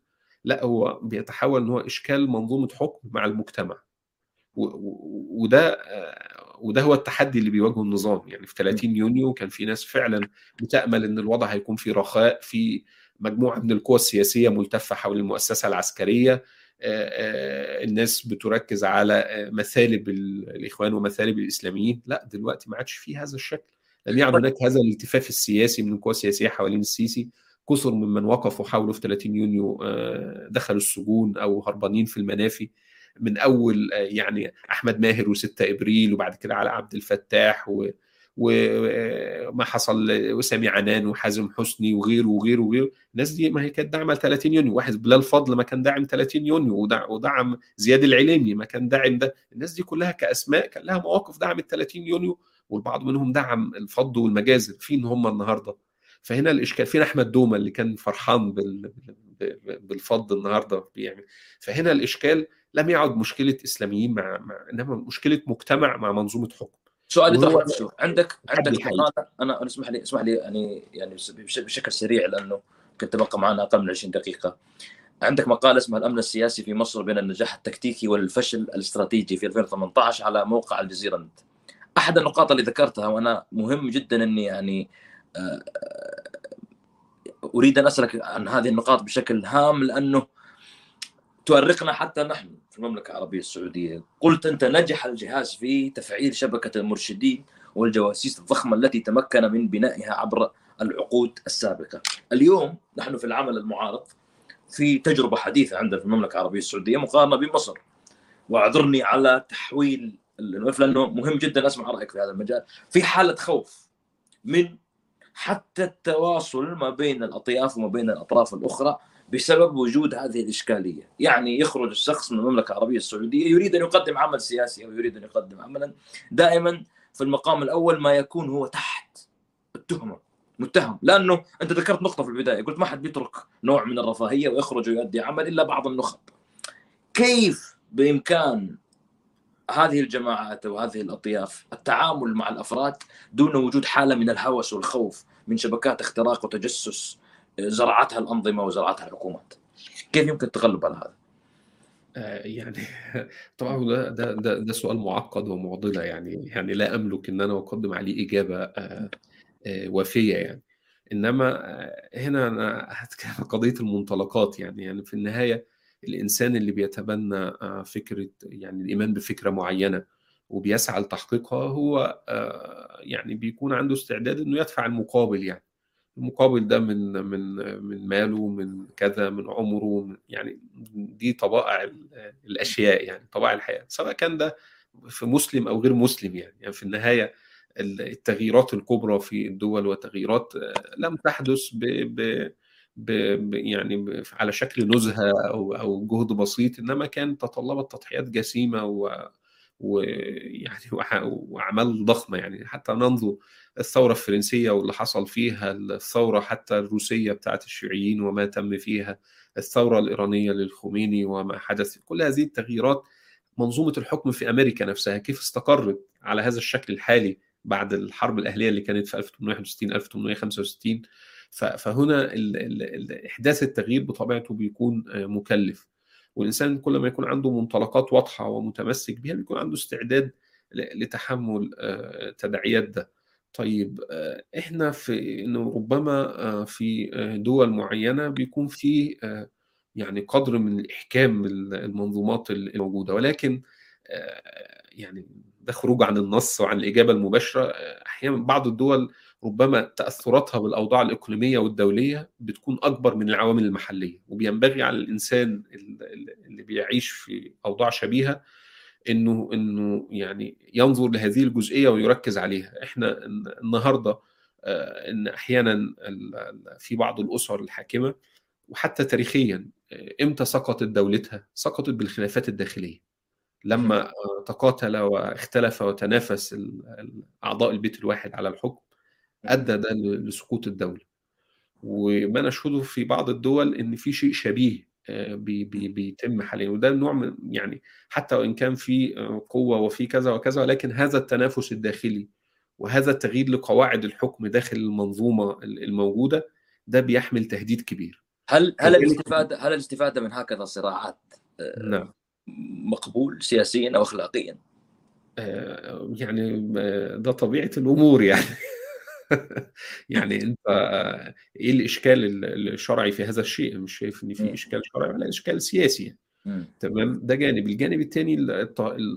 Speaker 2: لا هو بيتحول إن هو إشكال منظومة حكم مع المجتمع. وده وده هو التحدي اللي بيواجهه النظام. يعني في 30 يونيو كان في ناس فعلا بتامل إن الوضع هيكون في رخاء في مجموعة من القوى السياسية ملتفة حول المؤسسة العسكرية. الناس بتركز على مثالب الإخوان ومثالب الإسلاميين. لا دلوقتي ما عادش في هذا الشكل. لم يعد هناك هذا الالتفاف السياسي من القوى السياسيه حوالين السيسي. كثر ممن وقفوا حوله في 30 يونيو دخلوا السجون أو هربانين في المنافي. من أول يعني أحمد ماهر و6 إبريل وبعد كده على عبد الفتاح و وما حصل وسامي عنان وحازم حسني وغيره وغيره وغيره. الناس دي ما هي كانت داعمة ل 30 يونيو. واحد بلال فضل ما كان داعم 30 يونيو ودعم زياد العليمي ما كان داعم ده. الناس دي كلها كأسماء كان لها مواقف دعمت 30 يونيو والبعض منهم دعم الفض والمجازر. فين هم النهارده؟ فهنا الإشكال فين أحمد دومة اللي كان فرحان بال بالفض النهارده؟ بيعمل فهنا الإشكال لم يعد مشكلة إسلاميين مع, مع إنما مشكلة مجتمع مع منظومة حكم.
Speaker 1: سؤالي طرح نفسه عندك عندك مقالة؟ أنا اسمح لي اسمح لي يعني يعني بشكل سريع لأنه كنت بقى معنا أقل من 20 دقيقة. عندك مقالة اسمها الأمن السياسي في مصر بين النجاح التكتيكي والفشل الاستراتيجي في 2018 على موقع الجزيرة نت. أحد النقاط اللي ذكرتها وأنا مهم جدا إني يعني أريد أن أسألك عن هذه النقاط بشكل هام لأنه تؤرقنا حتى نحن في المملكة العربية السعودية، قلت أنت نجح الجهاز في تفعيل شبكة المرشدين والجواسيس الضخمة التي تمكن من بنائها عبر العقود السابقة. اليوم نحن في العمل المعارض في تجربة حديثة عندنا في المملكة العربية السعودية مقارنة بمصر. واعذرني على تحويل الملف لأنه مهم جدا أسمع رأيك في هذا المجال، في حالة خوف من حتى التواصل ما بين الأطياف وما بين الأطراف الأخرى بسبب وجود هذه الإشكالية، يعني يخرج الشخص من المملكة العربية السعودية يريد أن يقدم عمل سياسي أو يريد أن يقدم عملا. دائما في المقام الأول ما يكون هو تحت التهمة. متهم. لأنه أنت ذكرت نقطة في البداية. قلت ما حد بيترك نوع من الرفاهية ويخرج ويؤدي عمل إلا بعض النخب. كيف بإمكان هذه الجماعات أو هذه الأطياف التعامل مع الأفراد دون وجود حالة من الهوس والخوف من شبكات اختراق وتجسس زرعتها الأنظمة وزرعتها الحكومات. كيف يمكن التغلب على هذا؟
Speaker 2: يعني طبعا ده ده ده, ده سؤال معقد ومعضلة يعني يعني لا أملك إن أنا أقدم عليه إجابة وافيه يعني إنما هنا أنا هتكلم قضية المنطلقات يعني يعني في النهاية الإنسان اللي بيتبنى فكرة يعني الإيمان بفكرة معينة وبيسعى لتحقيقها هو يعني بيكون عنده استعداد إنه يدفع المقابل يعني المقابل ده من من من ماله من كذا من عمره من يعني دي طبائع الأشياء يعني طبائع الحياة سواء كان ده في مسلم أو غير مسلم يعني, يعني في النهاية التغييرات الكبرى في الدول وتغييرات لم تحدث ب, ب ب يعني على شكل نزهة أو أو جهد بسيط إنما كان تطلبت تضحيات جسيمة و ويعني وأعمال ضخمة يعني حتى ننظر الثورة الفرنسية واللي حصل فيها الثورة حتى الروسية بتاعت الشيوعيين وما تم فيها الثورة الإيرانية للخميني وما حدث كل هذه التغييرات منظومة الحكم في أمريكا نفسها كيف استقرت على هذا الشكل الحالي بعد الحرب الأهلية اللي كانت في 1861 1865 فهنا إحداث التغيير بطبيعته بيكون مكلف. والإنسان كل ما يكون عنده منطلقات واضحة ومتمسك بها بيكون عنده استعداد لتحمل تداعيات ده. طيب إحنا في إنه ربما في دول معينة بيكون في يعني قدر من الإحكام المنظومات الموجودة ولكن يعني ده خروج عن النص وعن الإجابة المباشرة أحيانا بعض الدول ربما تأثراتها بالأوضاع الإقليمية والدولية بتكون أكبر من العوامل المحلية وبينبغي على الإنسان اللي بيعيش في أوضاع شبيهة إنه إنه يعني ينظر لهذه الجزئية ويركز عليها. إحنا النهارده إن أحيانا في بعض الأسر الحاكمة وحتى تاريخيا إمتى سقطت دولتها؟ سقطت بالخلافات الداخلية. لما تقاتل واختلف وتنافس اعضاء البيت الواحد على الحكم أدى ده لسقوط الدولة. وما نشهده في بعض الدول إن في شيء شبيه بي بي بيتم حاليا. وده نوع من يعني حتى وإن كان في قوة وفي كذا وكذا ولكن هذا التنافس الداخلي وهذا التغيير لقواعد الحكم داخل المنظومة الموجودة ده بيحمل تهديد كبير.
Speaker 1: هل هل الاستفادة هل الاستفادة من هكذا صراعات
Speaker 2: نعم.
Speaker 1: مقبول سياسيا أو اخلاقيا؟
Speaker 2: يعني ده طبيعة الأمور يعني. يعني أنت إيه الإشكال الشرعي في هذا الشيء؟ مش شايف إن في إشكال شرعي ولا إشكال سياسي. تمام؟ ده جانب. الجانب الثاني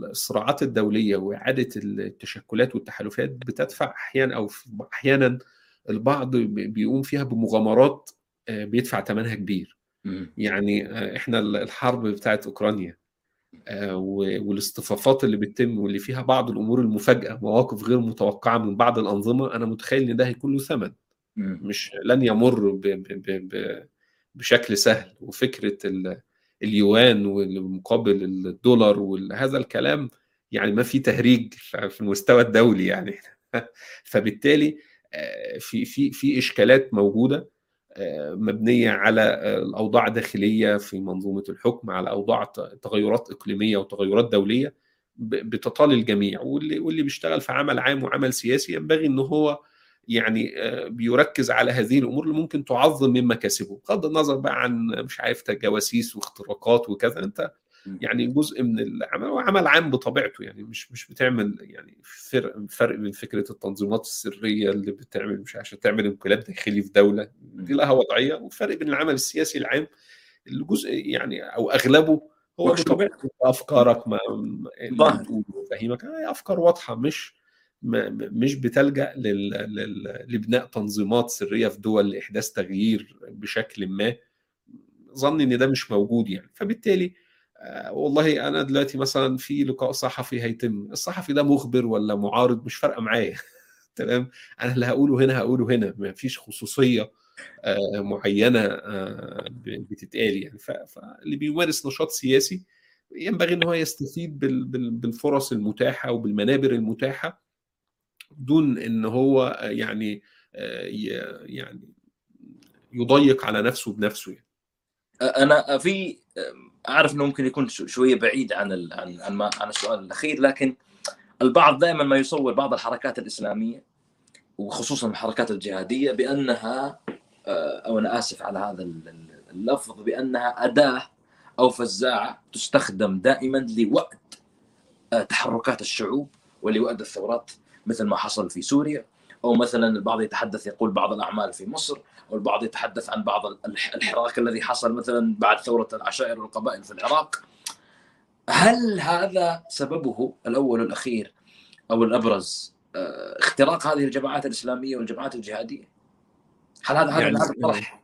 Speaker 2: الصراعات الدولية وإعادة التشكلات والتحالفات بتدفع أحيانا أو أحيانا البعض بيقوم فيها بمغامرات بيدفع ثمنها كبير. يعني إحنا الحرب بتاعت أوكرانيا والاصطفافات اللي بتتم واللي فيها بعض الأمور المفاجاه مواقف غير متوقعة من بعض الأنظمة أنا متخيل إن ده هيكون له ثمن. مش لن يمر ب ب ب ب بشكل سهل. وفكرة اليوان والمقابل الدولار وهذا الكلام يعني ما في تهريج في المستوى الدولي يعني. فبالتالي في في في إشكالات موجودة. مبنية على الأوضاع الداخليه في منظومة الحكم على أوضاع تغيرات إقليمية وتغيرات دولية بتطال الجميع. واللي واللي بيشتغل في عمل عام وعمل سياسي ينبغي إن هو يعني بيركز على هذه الأمور اللي ممكن تعظم من مكاسبه بغض النظر بقى عن مش عارف جواسيس واختراقات وكذا أنت يعني جزء من العمل هو عمل عام بطبيعته يعني مش مش بتعمل يعني فرق فرق بين فكرة التنظيمات السرية اللي بتعمل مش عشان تعمل انقلاب داخلي في دولة دي لها وضعية وفرق بين العمل السياسي العام اللي جزء يعني أو أغلبه هو بطبيعته أفكارك ما فهيمك أفكار واضحة مش مش بتلجأ لبناء تنظيمات سرية في دول لإحداث تغيير بشكل ما. ظني إن ده مش موجود يعني فبالتالي والله أنا دلوقتي مثلا في لقاء صحفي هيتم. الصحفي ده مخبر ولا معارض؟ مش فارقة معايا. تمام؟ أنا اللي هقوله هنا هقوله هنا. ما فيش خصوصية معينة بتتقال يعني. فاللي بيمارس نشاط سياسي ينبغي إن هو يستفيد بالفرص المتاحة وبالمنابر المتاحة دون إن هو يعني يعني يضيق على نفسه بنفسه يعني.
Speaker 1: أنا في أعرف إنه ممكن يكون شوية بعيد عن ال عن عن, ما عن السؤال الأخير لكن البعض دائما ما يصور بعض الحركات الإسلامية وخصوصا الحركات الجهادية بأنها أو أنا آسف على هذا اللفظ بأنها أداة أو فزاعة تستخدم دائما لوقت تحركات الشعوب ولوقت الثورات مثل ما حصل في سوريا أو مثلا البعض يتحدث يقول بعض الأعمال في مصر. والبعض يتحدث عن بعض الحراك الذي حصل مثلا بعد ثورة العشائر والقبائل في العراق هل هذا سببه الأول والأخير أو الأبرز اختراق هذه الجماعات الإسلامية والجماعات الجهادية؟ هل هذا يعني هذا طرح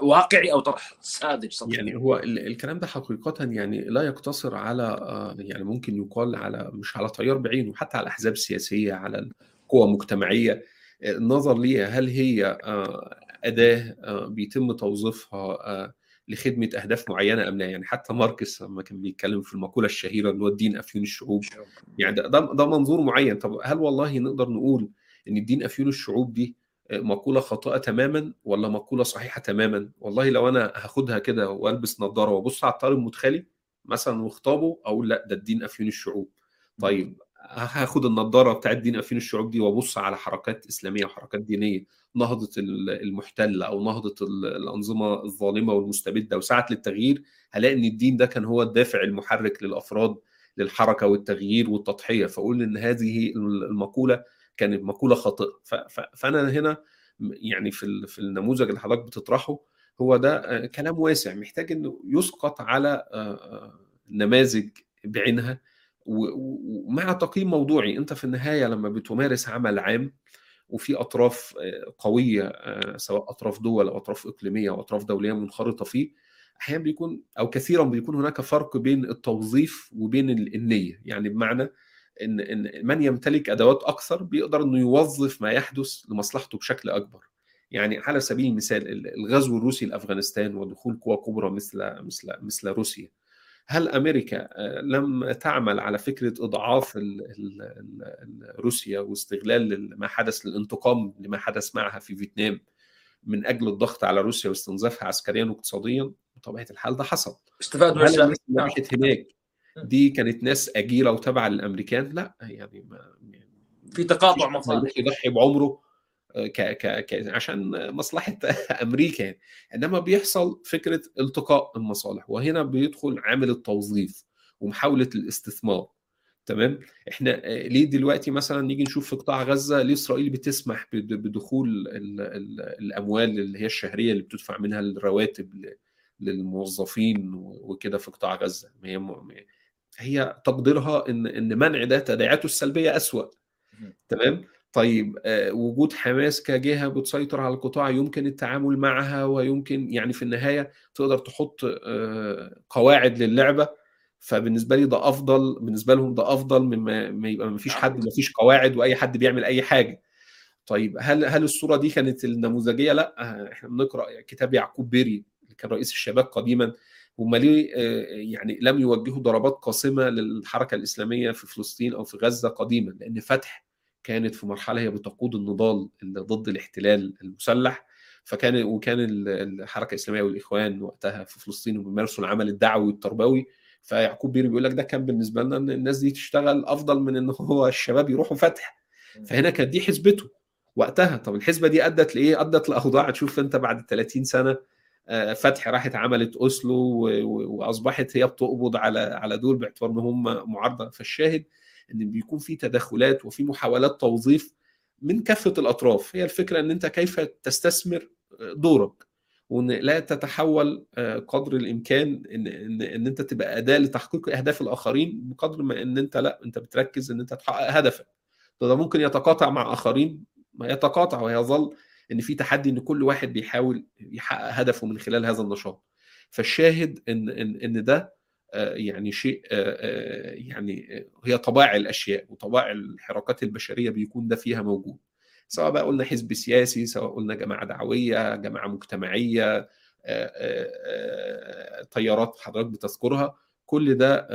Speaker 1: واقعي أو طرح ساذج
Speaker 2: سطحي؟ يعني هو الكلام ده حقيقة يعني لا يقتصر على يعني ممكن يقال على مش على تيار بعينه حتى على أحزاب سياسية على قوى مجتمعية النظر ليها هل هي أداة بيتم توظيفها لخدمة أهداف معينة أم لا. يعني حتى ماركس لما كان بيتكلم في المقولة الشهيرة اللي هو الدين أفيون الشعوب يعني ده ده منظور معين. طب هل والله نقدر نقول إن الدين أفيون الشعوب دي مقولة خاطئة تماما ولا مقولة صحيحة تماما؟ والله لو أنا هاخدها كده وألبس نظارة وأبص على التيار المدخلي مثلا واخطابه أقول لأ ده الدين أفيون الشعوب. طيب هاخد النضاره بتاعت دين افين الشعوب دي وأبص على حركات إسلامية وحركات دينية نهضة المحتل أو نهضة الأنظمة الظالمة والمستبدة وسعت للتغيير هلاقي إن الدين ده كان هو الدافع المحرك للأفراد للحركة والتغيير والتضحية. فأقول إن هذه المقولة كانت مقولة خاطئة. فأنا هنا يعني في النموذج اللي حضرتك بتطرحه هو ده كلام واسع. محتاج إنه يسقط على نماذج بعينها ومع تقييم موضوعي. أنت في النهاية لما بتمارس عمل عام وفي أطراف قوية سواء أطراف دول أو أطراف إقليمية أو أطراف دولية منخرطة فيه أحيانا بيكون أو كثيرا بيكون هناك فرق بين التوظيف وبين النية. يعني بمعنى إن إن من يمتلك أدوات أكثر بيقدر إنه يوظف ما يحدث لمصلحته بشكل أكبر. يعني على سبيل المثال الغزو الروسي لأفغانستان ودخول قوى كبرى مثل مثل مثل روسيا. هل أمريكا لم تعمل على فكرة إضعاف روسيا واستغلال ما حدث للانتقام لما حدث معها في فيتنام من أجل الضغط على روسيا واستنزافها عسكريا واقتصاديا؟ بطبيعة الحال ده حصل.
Speaker 1: استفاد
Speaker 2: من الناس اللي راحت هناك دي كانت ناس اجيره وتابعة للأمريكان؟ لا يعني ما
Speaker 1: في تقاطع مصالح
Speaker 2: يضحي بعمره. ك ك ك عشان مصلحة أمريكا يعني. إنما بيحصل فكرة التقاء المصالح وهنا بيدخل عامل التوظيف ومحاولة الاستثمار. تمام؟ إحنا ليه دلوقتي مثلا نيجي نشوف في قطاع غزة ليه إسرائيل بتسمح بدخول ال ال الأموال اللي هي الشهرية اللي بتدفع منها الرواتب للموظفين وكده في قطاع غزة. هي هي تقديرها إن إن منع ده تداعياته السلبية أسوأ. تمام؟ طيب وجود حماس كجهة بتسيطر على القطاع يمكن التعامل معها ويمكن يعني في النهاية تقدر تحط قواعد للعبة. فبالنسبة لي ده أفضل بالنسبة لهم ده أفضل مما ما يبقى ما فيش حد ما فيش قواعد وأي حد بيعمل أي حاجة. طيب هل هل الصورة دي كانت النموذجية؟ لا إحنا بنقرأ كتاب يعقوب بيري اللي كان رئيس الشباب قديما هم ليه يعني لم يوجهوا ضربات قاسمة للحركة الإسلامية في فلسطين أو في غزة قديما لأن فتح كانت في مرحلة هي بتقود النضال ضد الاحتلال المسلح فكان وكان الحركة الإسلامية والإخوان وقتها في فلسطين وبيمارسوا العمل الدعوي والتربوي. فيعقوب بيري بيقول لك ده كان بالنسبة لنا إن الناس دي تشتغل أفضل من إن هو الشباب يروحوا فتح. فهنا كانت دي حسبته وقتها. طب الحسبة دي أدت لإيه؟ أدت لأوضاع. تشوف أنت بعد 30 سنة فتح راحت عملت أوسلو وأصبحت هي بتقبض على على دول باعتبار إن هم معارضة. فالشاهد إن بيكون في تدخلات وفي محاولات توظيف من كافة الأطراف. هي الفكرة إن أنت كيف تستثمر دورك وإن لا تتحول قدر الإمكان إن إن, إن أنت تبقى أداة لتحقيق أهداف الآخرين بقدر ما إن أنت لأ أنت بتركز إن أنت تحقق هدفك. ده ممكن يتقاطع مع آخرين ما يتقاطع ويظل إن في تحدي إن كل واحد بيحاول يحقق هدفه من خلال هذا النشاط. فالشاهد إن إن إن ده يعني شيء يعني هي طبائع الأشياء وطبائع الحركات البشرية بيكون ده فيها موجود. سواء بقى قلنا حزب سياسي سواء قلنا جماعة دعوية جماعة مجتمعية تيارات حضرتك بتذكرها كل ده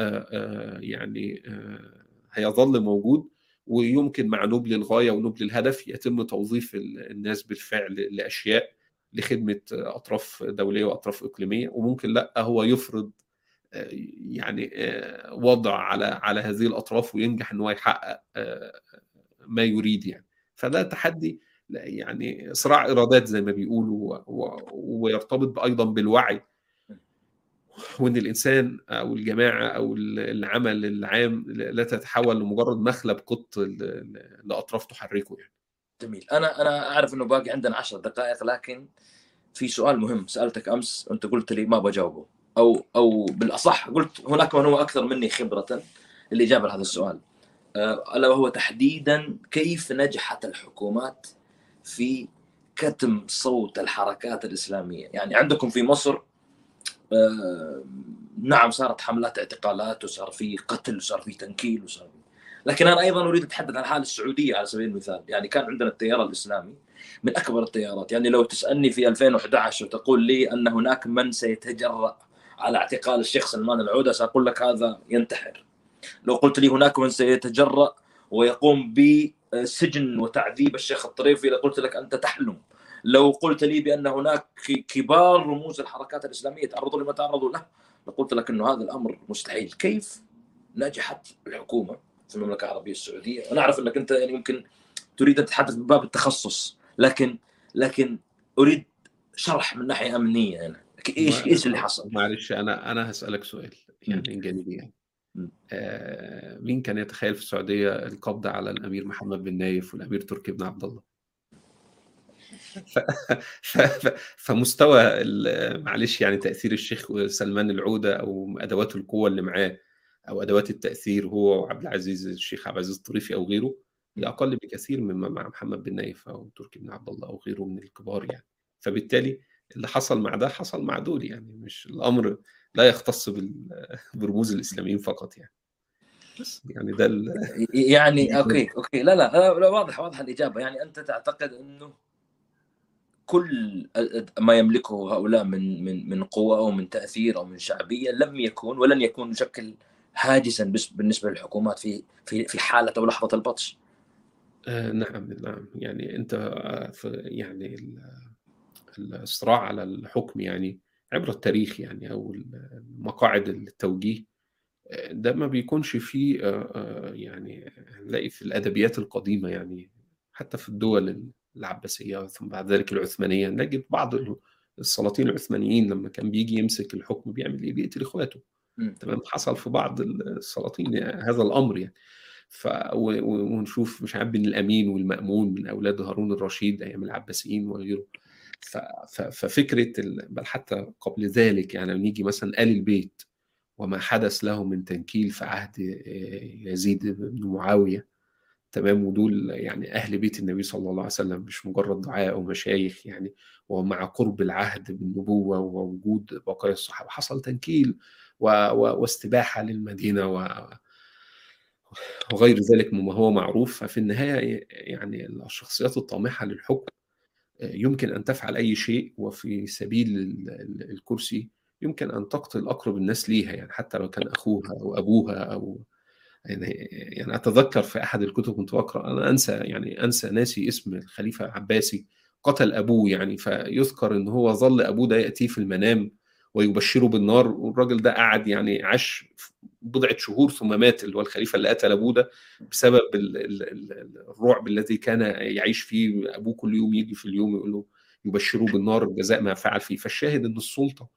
Speaker 2: يعني هيظل موجود ويمكن مع نبل الغاية ونبل الهدف يتم توظيف الناس بالفعل لأشياء لخدمة أطراف دولية وأطراف إقليمية وممكن لأ هو يفرض يعني وضع على على هذه الأطراف وينجح إن هو يحقق ما يريد يعني. فده تحدي يعني صراع ارادات زي ما بيقولوا ويرتبط أيضا بالوعي وإن الإنسان أو الجماعة أو العمل العام لا تتحول لمجرد مخلب قط لأطراف تحركه يعني.
Speaker 1: جميل. أنا أنا أعرف إنه باقي عندنا عشر دقائق لكن في سؤال مهم سألتك أمس وانت قلت لي ما بجاوبه. أو أو بالأصح قلت هناك من هو أكثر مني خبرة للاجابه لهذا السؤال. ألا وهو تحديدا كيف نجحت الحكومات في كتم صوت الحركات الإسلامية؟ يعني عندكم في مصر آه نعم صارت حملات اعتقالات وصار في قتل وصار في تنكيل وصار في لكن أنا أيضا أريد أتحدث عن حال السعودية على سبيل المثال. يعني كان عندنا التيار الإسلامي من أكبر التيارات. يعني لو تسألني في 2011 وتقول لي أن هناك من سيتجرأ على اعتقال الشيخ سلمان العودة سأقول لك هذا ينتحر. لو قلت لي هناك من سيتجرأ ويقوم بسجن وتعذيب الشيخ الطريفي لقلت لك أنت تحلم. لو قلت لي بأن هناك كبار رموز الحركات الإسلامية تعرضوا لما تعرضوا له لقلت لك إنه هذا الأمر مستحيل. كيف نجحت الحكومة في المملكة العربية السعودية؟ أنا أعرف أنك أنت يعني يمكن تريد أن تتحدث من باب التخصص لكن لكن أريد شرح من ناحية أمنية هنا. يعني. إيش إيش اللي حصل؟
Speaker 2: معلش أنا أنا هسألك سؤال يعني جانبيا آه مين كان يتخيل في السعودية القبض على الأمير محمد بن نايف والأمير تركي بن عبد الله؟ ف... ف... فمستوى معلش يعني تأثير الشيخ سلمان العودة أو أدوات القوة اللي معاه أو أدوات التأثير هو وعبد العزيز الشيخ عبد العزيز الطريفي أو غيره هي أقل بكثير مما مع محمد بن نايف أو تركي بن عبد الله أو غيره من الكبار يعني. فبالتالي اللي حصل مع ده حصل مع دول يعني مش الأمر لا يختص برموز الإسلاميين فقط يعني. بس يعني ده
Speaker 1: يعني okay okay. لا لا, لا واضح واضح الإجابة. يعني أنت تعتقد إنه كل ما يملكه هؤلاء من من من قوة أو من تأثير أو من شعبية لم يكون ولن يكون يشكل هاجسا بالنسبة للحكومات في في في حالة أو لحظة البطش.
Speaker 2: آه نعم نعم. يعني أنت في يعني الصراع على الحكم يعني عبر التاريخ يعني أو مقاعد التوجيه ده ما بيكونش فيه يعني نلاقي في الأدبيات القديمة يعني حتى في الدول العباسية ثم بعد ذلك العثمانية نجد بعض السلاطين العثمانيين لما كان بيجي يمسك الحكم بيعمل إيه؟ بيقتل إخواته. تمام؟ حصل في بعض السلاطين هذا الأمر يعني. ف ونشوف مش عارف بن الأمين والمأمون من أولاد هارون الرشيد أيام العباسيين وغيره. ففكرة. بل حتى قبل ذلك يعني نيجي مثلا آل البيت وما حدث له من تنكيل في عهد يزيد بن معاوية تمام ودول يعني أهل بيت النبي صلى الله عليه وسلم مش مجرد دعاء أو مشايخ يعني ومع قرب العهد بالنبوة ووجود بقايا الصحابة حصل تنكيل و... و... واستباحة للمدينة و... وغير ذلك مما هو معروف ففي النهاية يعني الشخصيات الطامحة للحكم يمكن أن تفعل أي شيء وفي سبيل الكرسي يمكن أن تقتل أقرب الناس ليها يعني حتى لو كان أخوها أو أبوها أو يعني يعني أتذكر في أحد الكتب كنت بقرأ أنا أنسى يعني أنسى ناسي اسم الخليفة العباسي قتل أبوه يعني فيذكر إن هو ظل أبوه ده يأتيه في المنام ويبشره بالنار والراجل ده قعد يعني عاش بضعة شهور ثم مات اللي هو الخليفة اللي قتل أبوه ده بسبب الرعب الذي كان يعيش فيه أبوه كل يوم يجي في اليوم يقول له يبشروه بالنار جزاء ما فعل فيه فالشاهد إن السلطة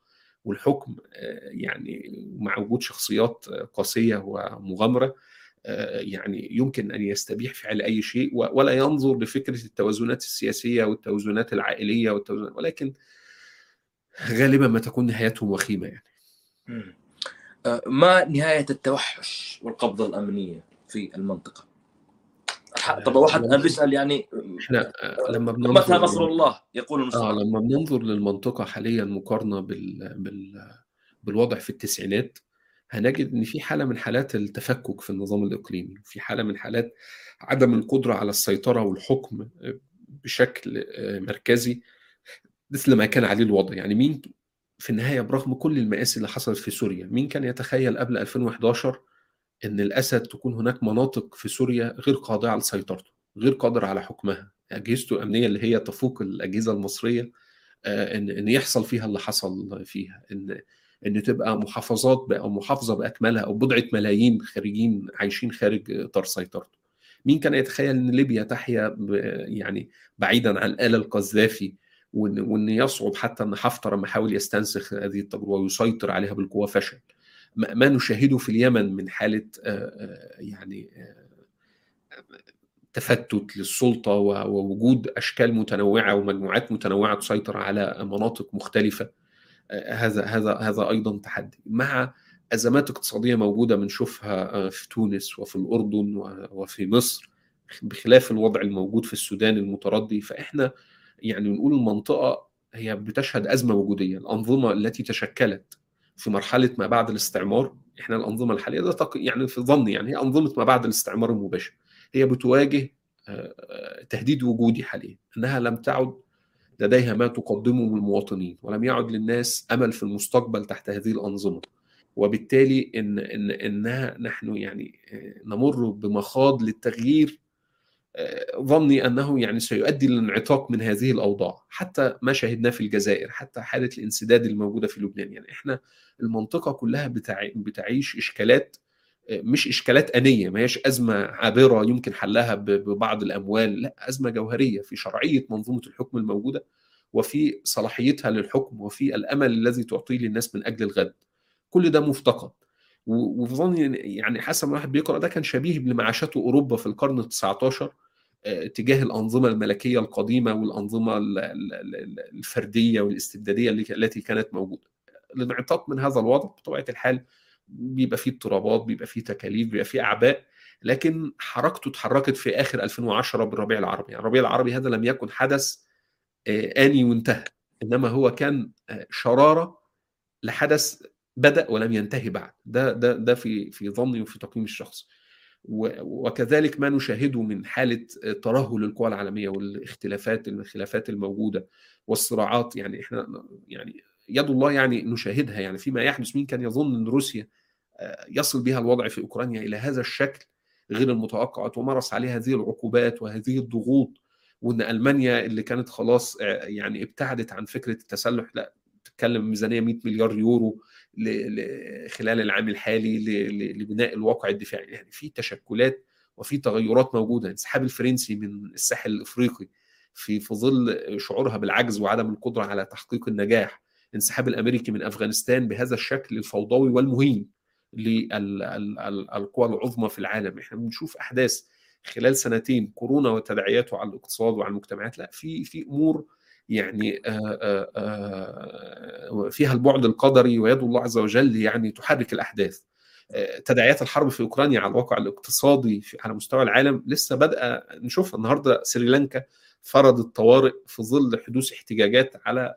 Speaker 2: والحكم يعني مع وجود شخصيات قاسية ومغامرة يعني يمكن أن يستبيح فعل أي شيء ولا ينظر لفكرة التوازنات السياسية والتوازنات العائلية والتوازنات ولكن غالبا ما تكون نهايتهم وخيمة يعني.
Speaker 1: ما نهاية التوحش والقبضة الأمنية في المنطقة؟ طب واحد أنا بيسأل يعني
Speaker 2: إحنا لما
Speaker 1: بننظر متى نصر الله يقول
Speaker 2: المصطفى آه لما بننظر للمنطقة حاليا مقارنة بال... بال... بالوضع في التسعينات هنجد إن في حالة من حالات التفكك في النظام الإقليمي في حالة من حالات عدم القدرة على السيطرة والحكم بشكل مركزي مثل ما كان عليه الوضع يعني مين في النهاية برغم كل المآسي اللي حصلت في سوريا مين كان يتخيل قبل 2011 إن الأسد تكون هناك مناطق في سوريا غير قادرة لسيطرته غير قادر على حكمها؟ أجهزته الأمنية اللي هي تفوق الأجهزة المصرية إن إن يحصل فيها اللي حصل فيها إن إن تبقى محافظات أو محافظة بأكملها أو بضعة ملايين خارجين عايشين خارج إطار سيطرته. مين كان يتخيل إن ليبيا تحيا يعني بعيدا عن آل القذافي وان وإن يصعب حتى إن حفتر لما حاول يستنسخ هذه التجربه ويسيطر عليها بالقوة فشل. ما نشاهده في اليمن من حالة يعني تفتت للسلطة ووجود أشكال متنوعة ومجموعات متنوعة تسيطر على مناطق مختلفة. هذا هذا هذا أيضا تحدي. مع أزمات اقتصادية موجودة بنشوفها في تونس وفي الأردن وفي مصر بخلاف الوضع الموجود في السودان المتردي فإحنا يعني نقول المنطقة هي بتشهد أزمة وجودية الأنظمة التي تشكلت في مرحلة ما بعد الاستعمار إحنا الأنظمة الحالية ده يعني في ظني يعني هي أنظمة ما بعد الاستعمار المباشر هي بتواجه تهديد وجودي حاليا إنها لم تعد لديها ما تقدمه للمواطنين ولم يعد للناس أمل في المستقبل تحت هذه الأنظمة وبالتالي إن إن إنها نحن يعني نمر بمخاض للتغيير ظني أنه يعني سيؤدي للانعتاق من هذه الأوضاع حتى ما شاهدناه في الجزائر حتى حالة الانسداد الموجودة في لبنان. يعني إحنا المنطقة كلها بتعيش إشكالات مش إشكالات أنية ما هيش أزمة عابرة يمكن حلها ببعض الأموال لا أزمة جوهرية. في شرعية منظومة الحكم الموجودة وفي صلاحيتها للحكم وفي الأمل الذي تعطيه للناس من أجل الغد. كل ده مفتقد. وفي ظني يعني حسب ما الواحد بيقرأ ده كان شبيه بما عاشته أوروبا في القرن ال 19 تجاه الأنظمة الملكية القديمة والأنظمة الفردية والاستبدادية التي كانت موجودة. الانعتاق من هذا الوضع بطبيعة الحال بيبقى فيه اضطرابات بيبقى فيه تكاليف بيبقى فيه أعباء لكن حركته اتحركت في آخر 2010 بالربيع العربي، يعني الربيع العربي هذا لم يكن حدث آني وانتهى. إنما هو كان شرارة لحدث بدأ ولم ينتهي بعد. ده ده ده في في ظني وفي تقييمي الشخصي وكذلك ما نشاهده من حالة ترهل القوى العالمية والاختلافات الخلافات الموجودة والصراعات يعني إحنا يعني يد الله يعني نشاهدها يعني فيما يحدث مين كان يظن إن روسيا يصل بها الوضع في أوكرانيا إلى هذا الشكل غير المتوقع ومارس عليها هذه العقوبات وهذه الضغوط وإن ألمانيا اللي كانت خلاص يعني ابتعدت عن فكرة التسلح لا تتكلم ميزانية 100 مليار يورو خلال العام الحالي لبناء الواقع الدفاعي. يعني في تشكلات وفي تغيرات موجودة. انسحاب الفرنسي من الساحل الإفريقي في في ظل شعورها بالعجز وعدم القدرة على تحقيق النجاح. انسحاب الأمريكي من أفغانستان بهذا الشكل الفوضوي والمهين للقوى العظمى في العالم. إحنا بنشوف أحداث خلال سنتين كورونا وتداعياته على الاقتصاد وعلى المجتمعات. لا في في أمور يعني آآ آآ فيها البعد القدري ويد الله عز وجل يعني تحرك الأحداث. تداعيات الحرب في أوكرانيا على الواقع الاقتصادي على مستوى العالم لسه بادئه نشوفها. النهارده سريلانكا فرضت طوارئ في ظل حدوث احتجاجات على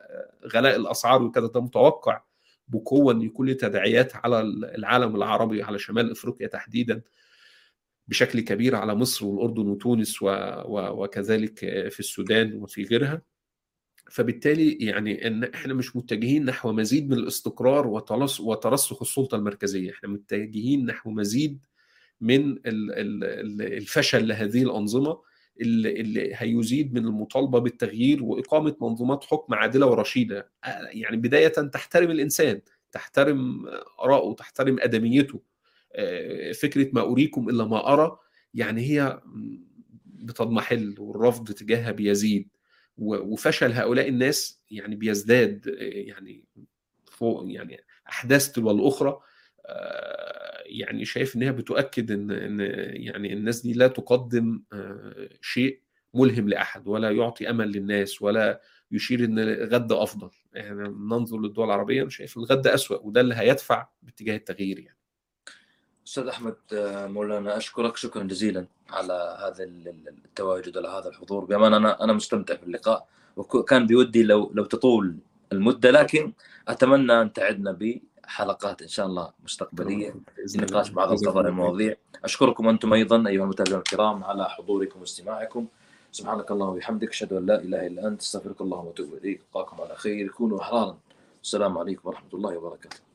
Speaker 2: غلاء الأسعار وكذا. ده متوقع بقوة إن يكون له تداعيات على العالم العربي على شمال إفريقيا تحديدا بشكل كبير على مصر والأردن وتونس. وكذلك في السودان وفي غيرها. فبالتالي يعني إن إحنا مش متجهين نحو مزيد من الاستقرار وترس... وترسخ السلطة المركزية. إحنا متجهين نحو مزيد من الفشل لهذه الأنظمة اللي, هيزيد من المطالبة بالتغيير وإقامة منظومات حكم عادلة ورشيدة. يعني بداية تحترم الإنسان تحترم آراءه تحترم أدميته. فكرة ما أريكم إلا ما أرى يعني هي بتضمحل والرفض تجاهها بيزيد. وفشل هؤلاء الناس يعني بيزداد يعني فوق يعني أحداث تلو الأخرى. يعني شايف إنها بتؤكد ان إن يعني الناس دي لا تقدم شيء ملهم لأحد ولا يعطي أمل للناس ولا يشير إن الغد أفضل. يعني ننظر للدول العربية شايف الغد اسوء وده اللي هيدفع باتجاه التغيير يعني.
Speaker 1: أستاذ أحمد مولانا أشكرك شكرا جزيلا على هذا التواجد على هذا الحضور. بامانه أنا أنا مستمتع باللقاء وكان بودي لو لو تطول المدة لكن أتمنى أن تعدنا بحلقات إن شاء الله مستقبلية لنقاش بعض القضايا المواضيع. أشكركم أنتم أيضا أيها المتابعين الكرام على حضوركم واستماعكم. سبحانك اللهم وبحمدك أشهد أن لا إله إلا أنت أستغفرك اللهم وأتوب إليك. ألقاكم على خير كونوا احرارا السلام عليكم ورحمة الله وبركاته.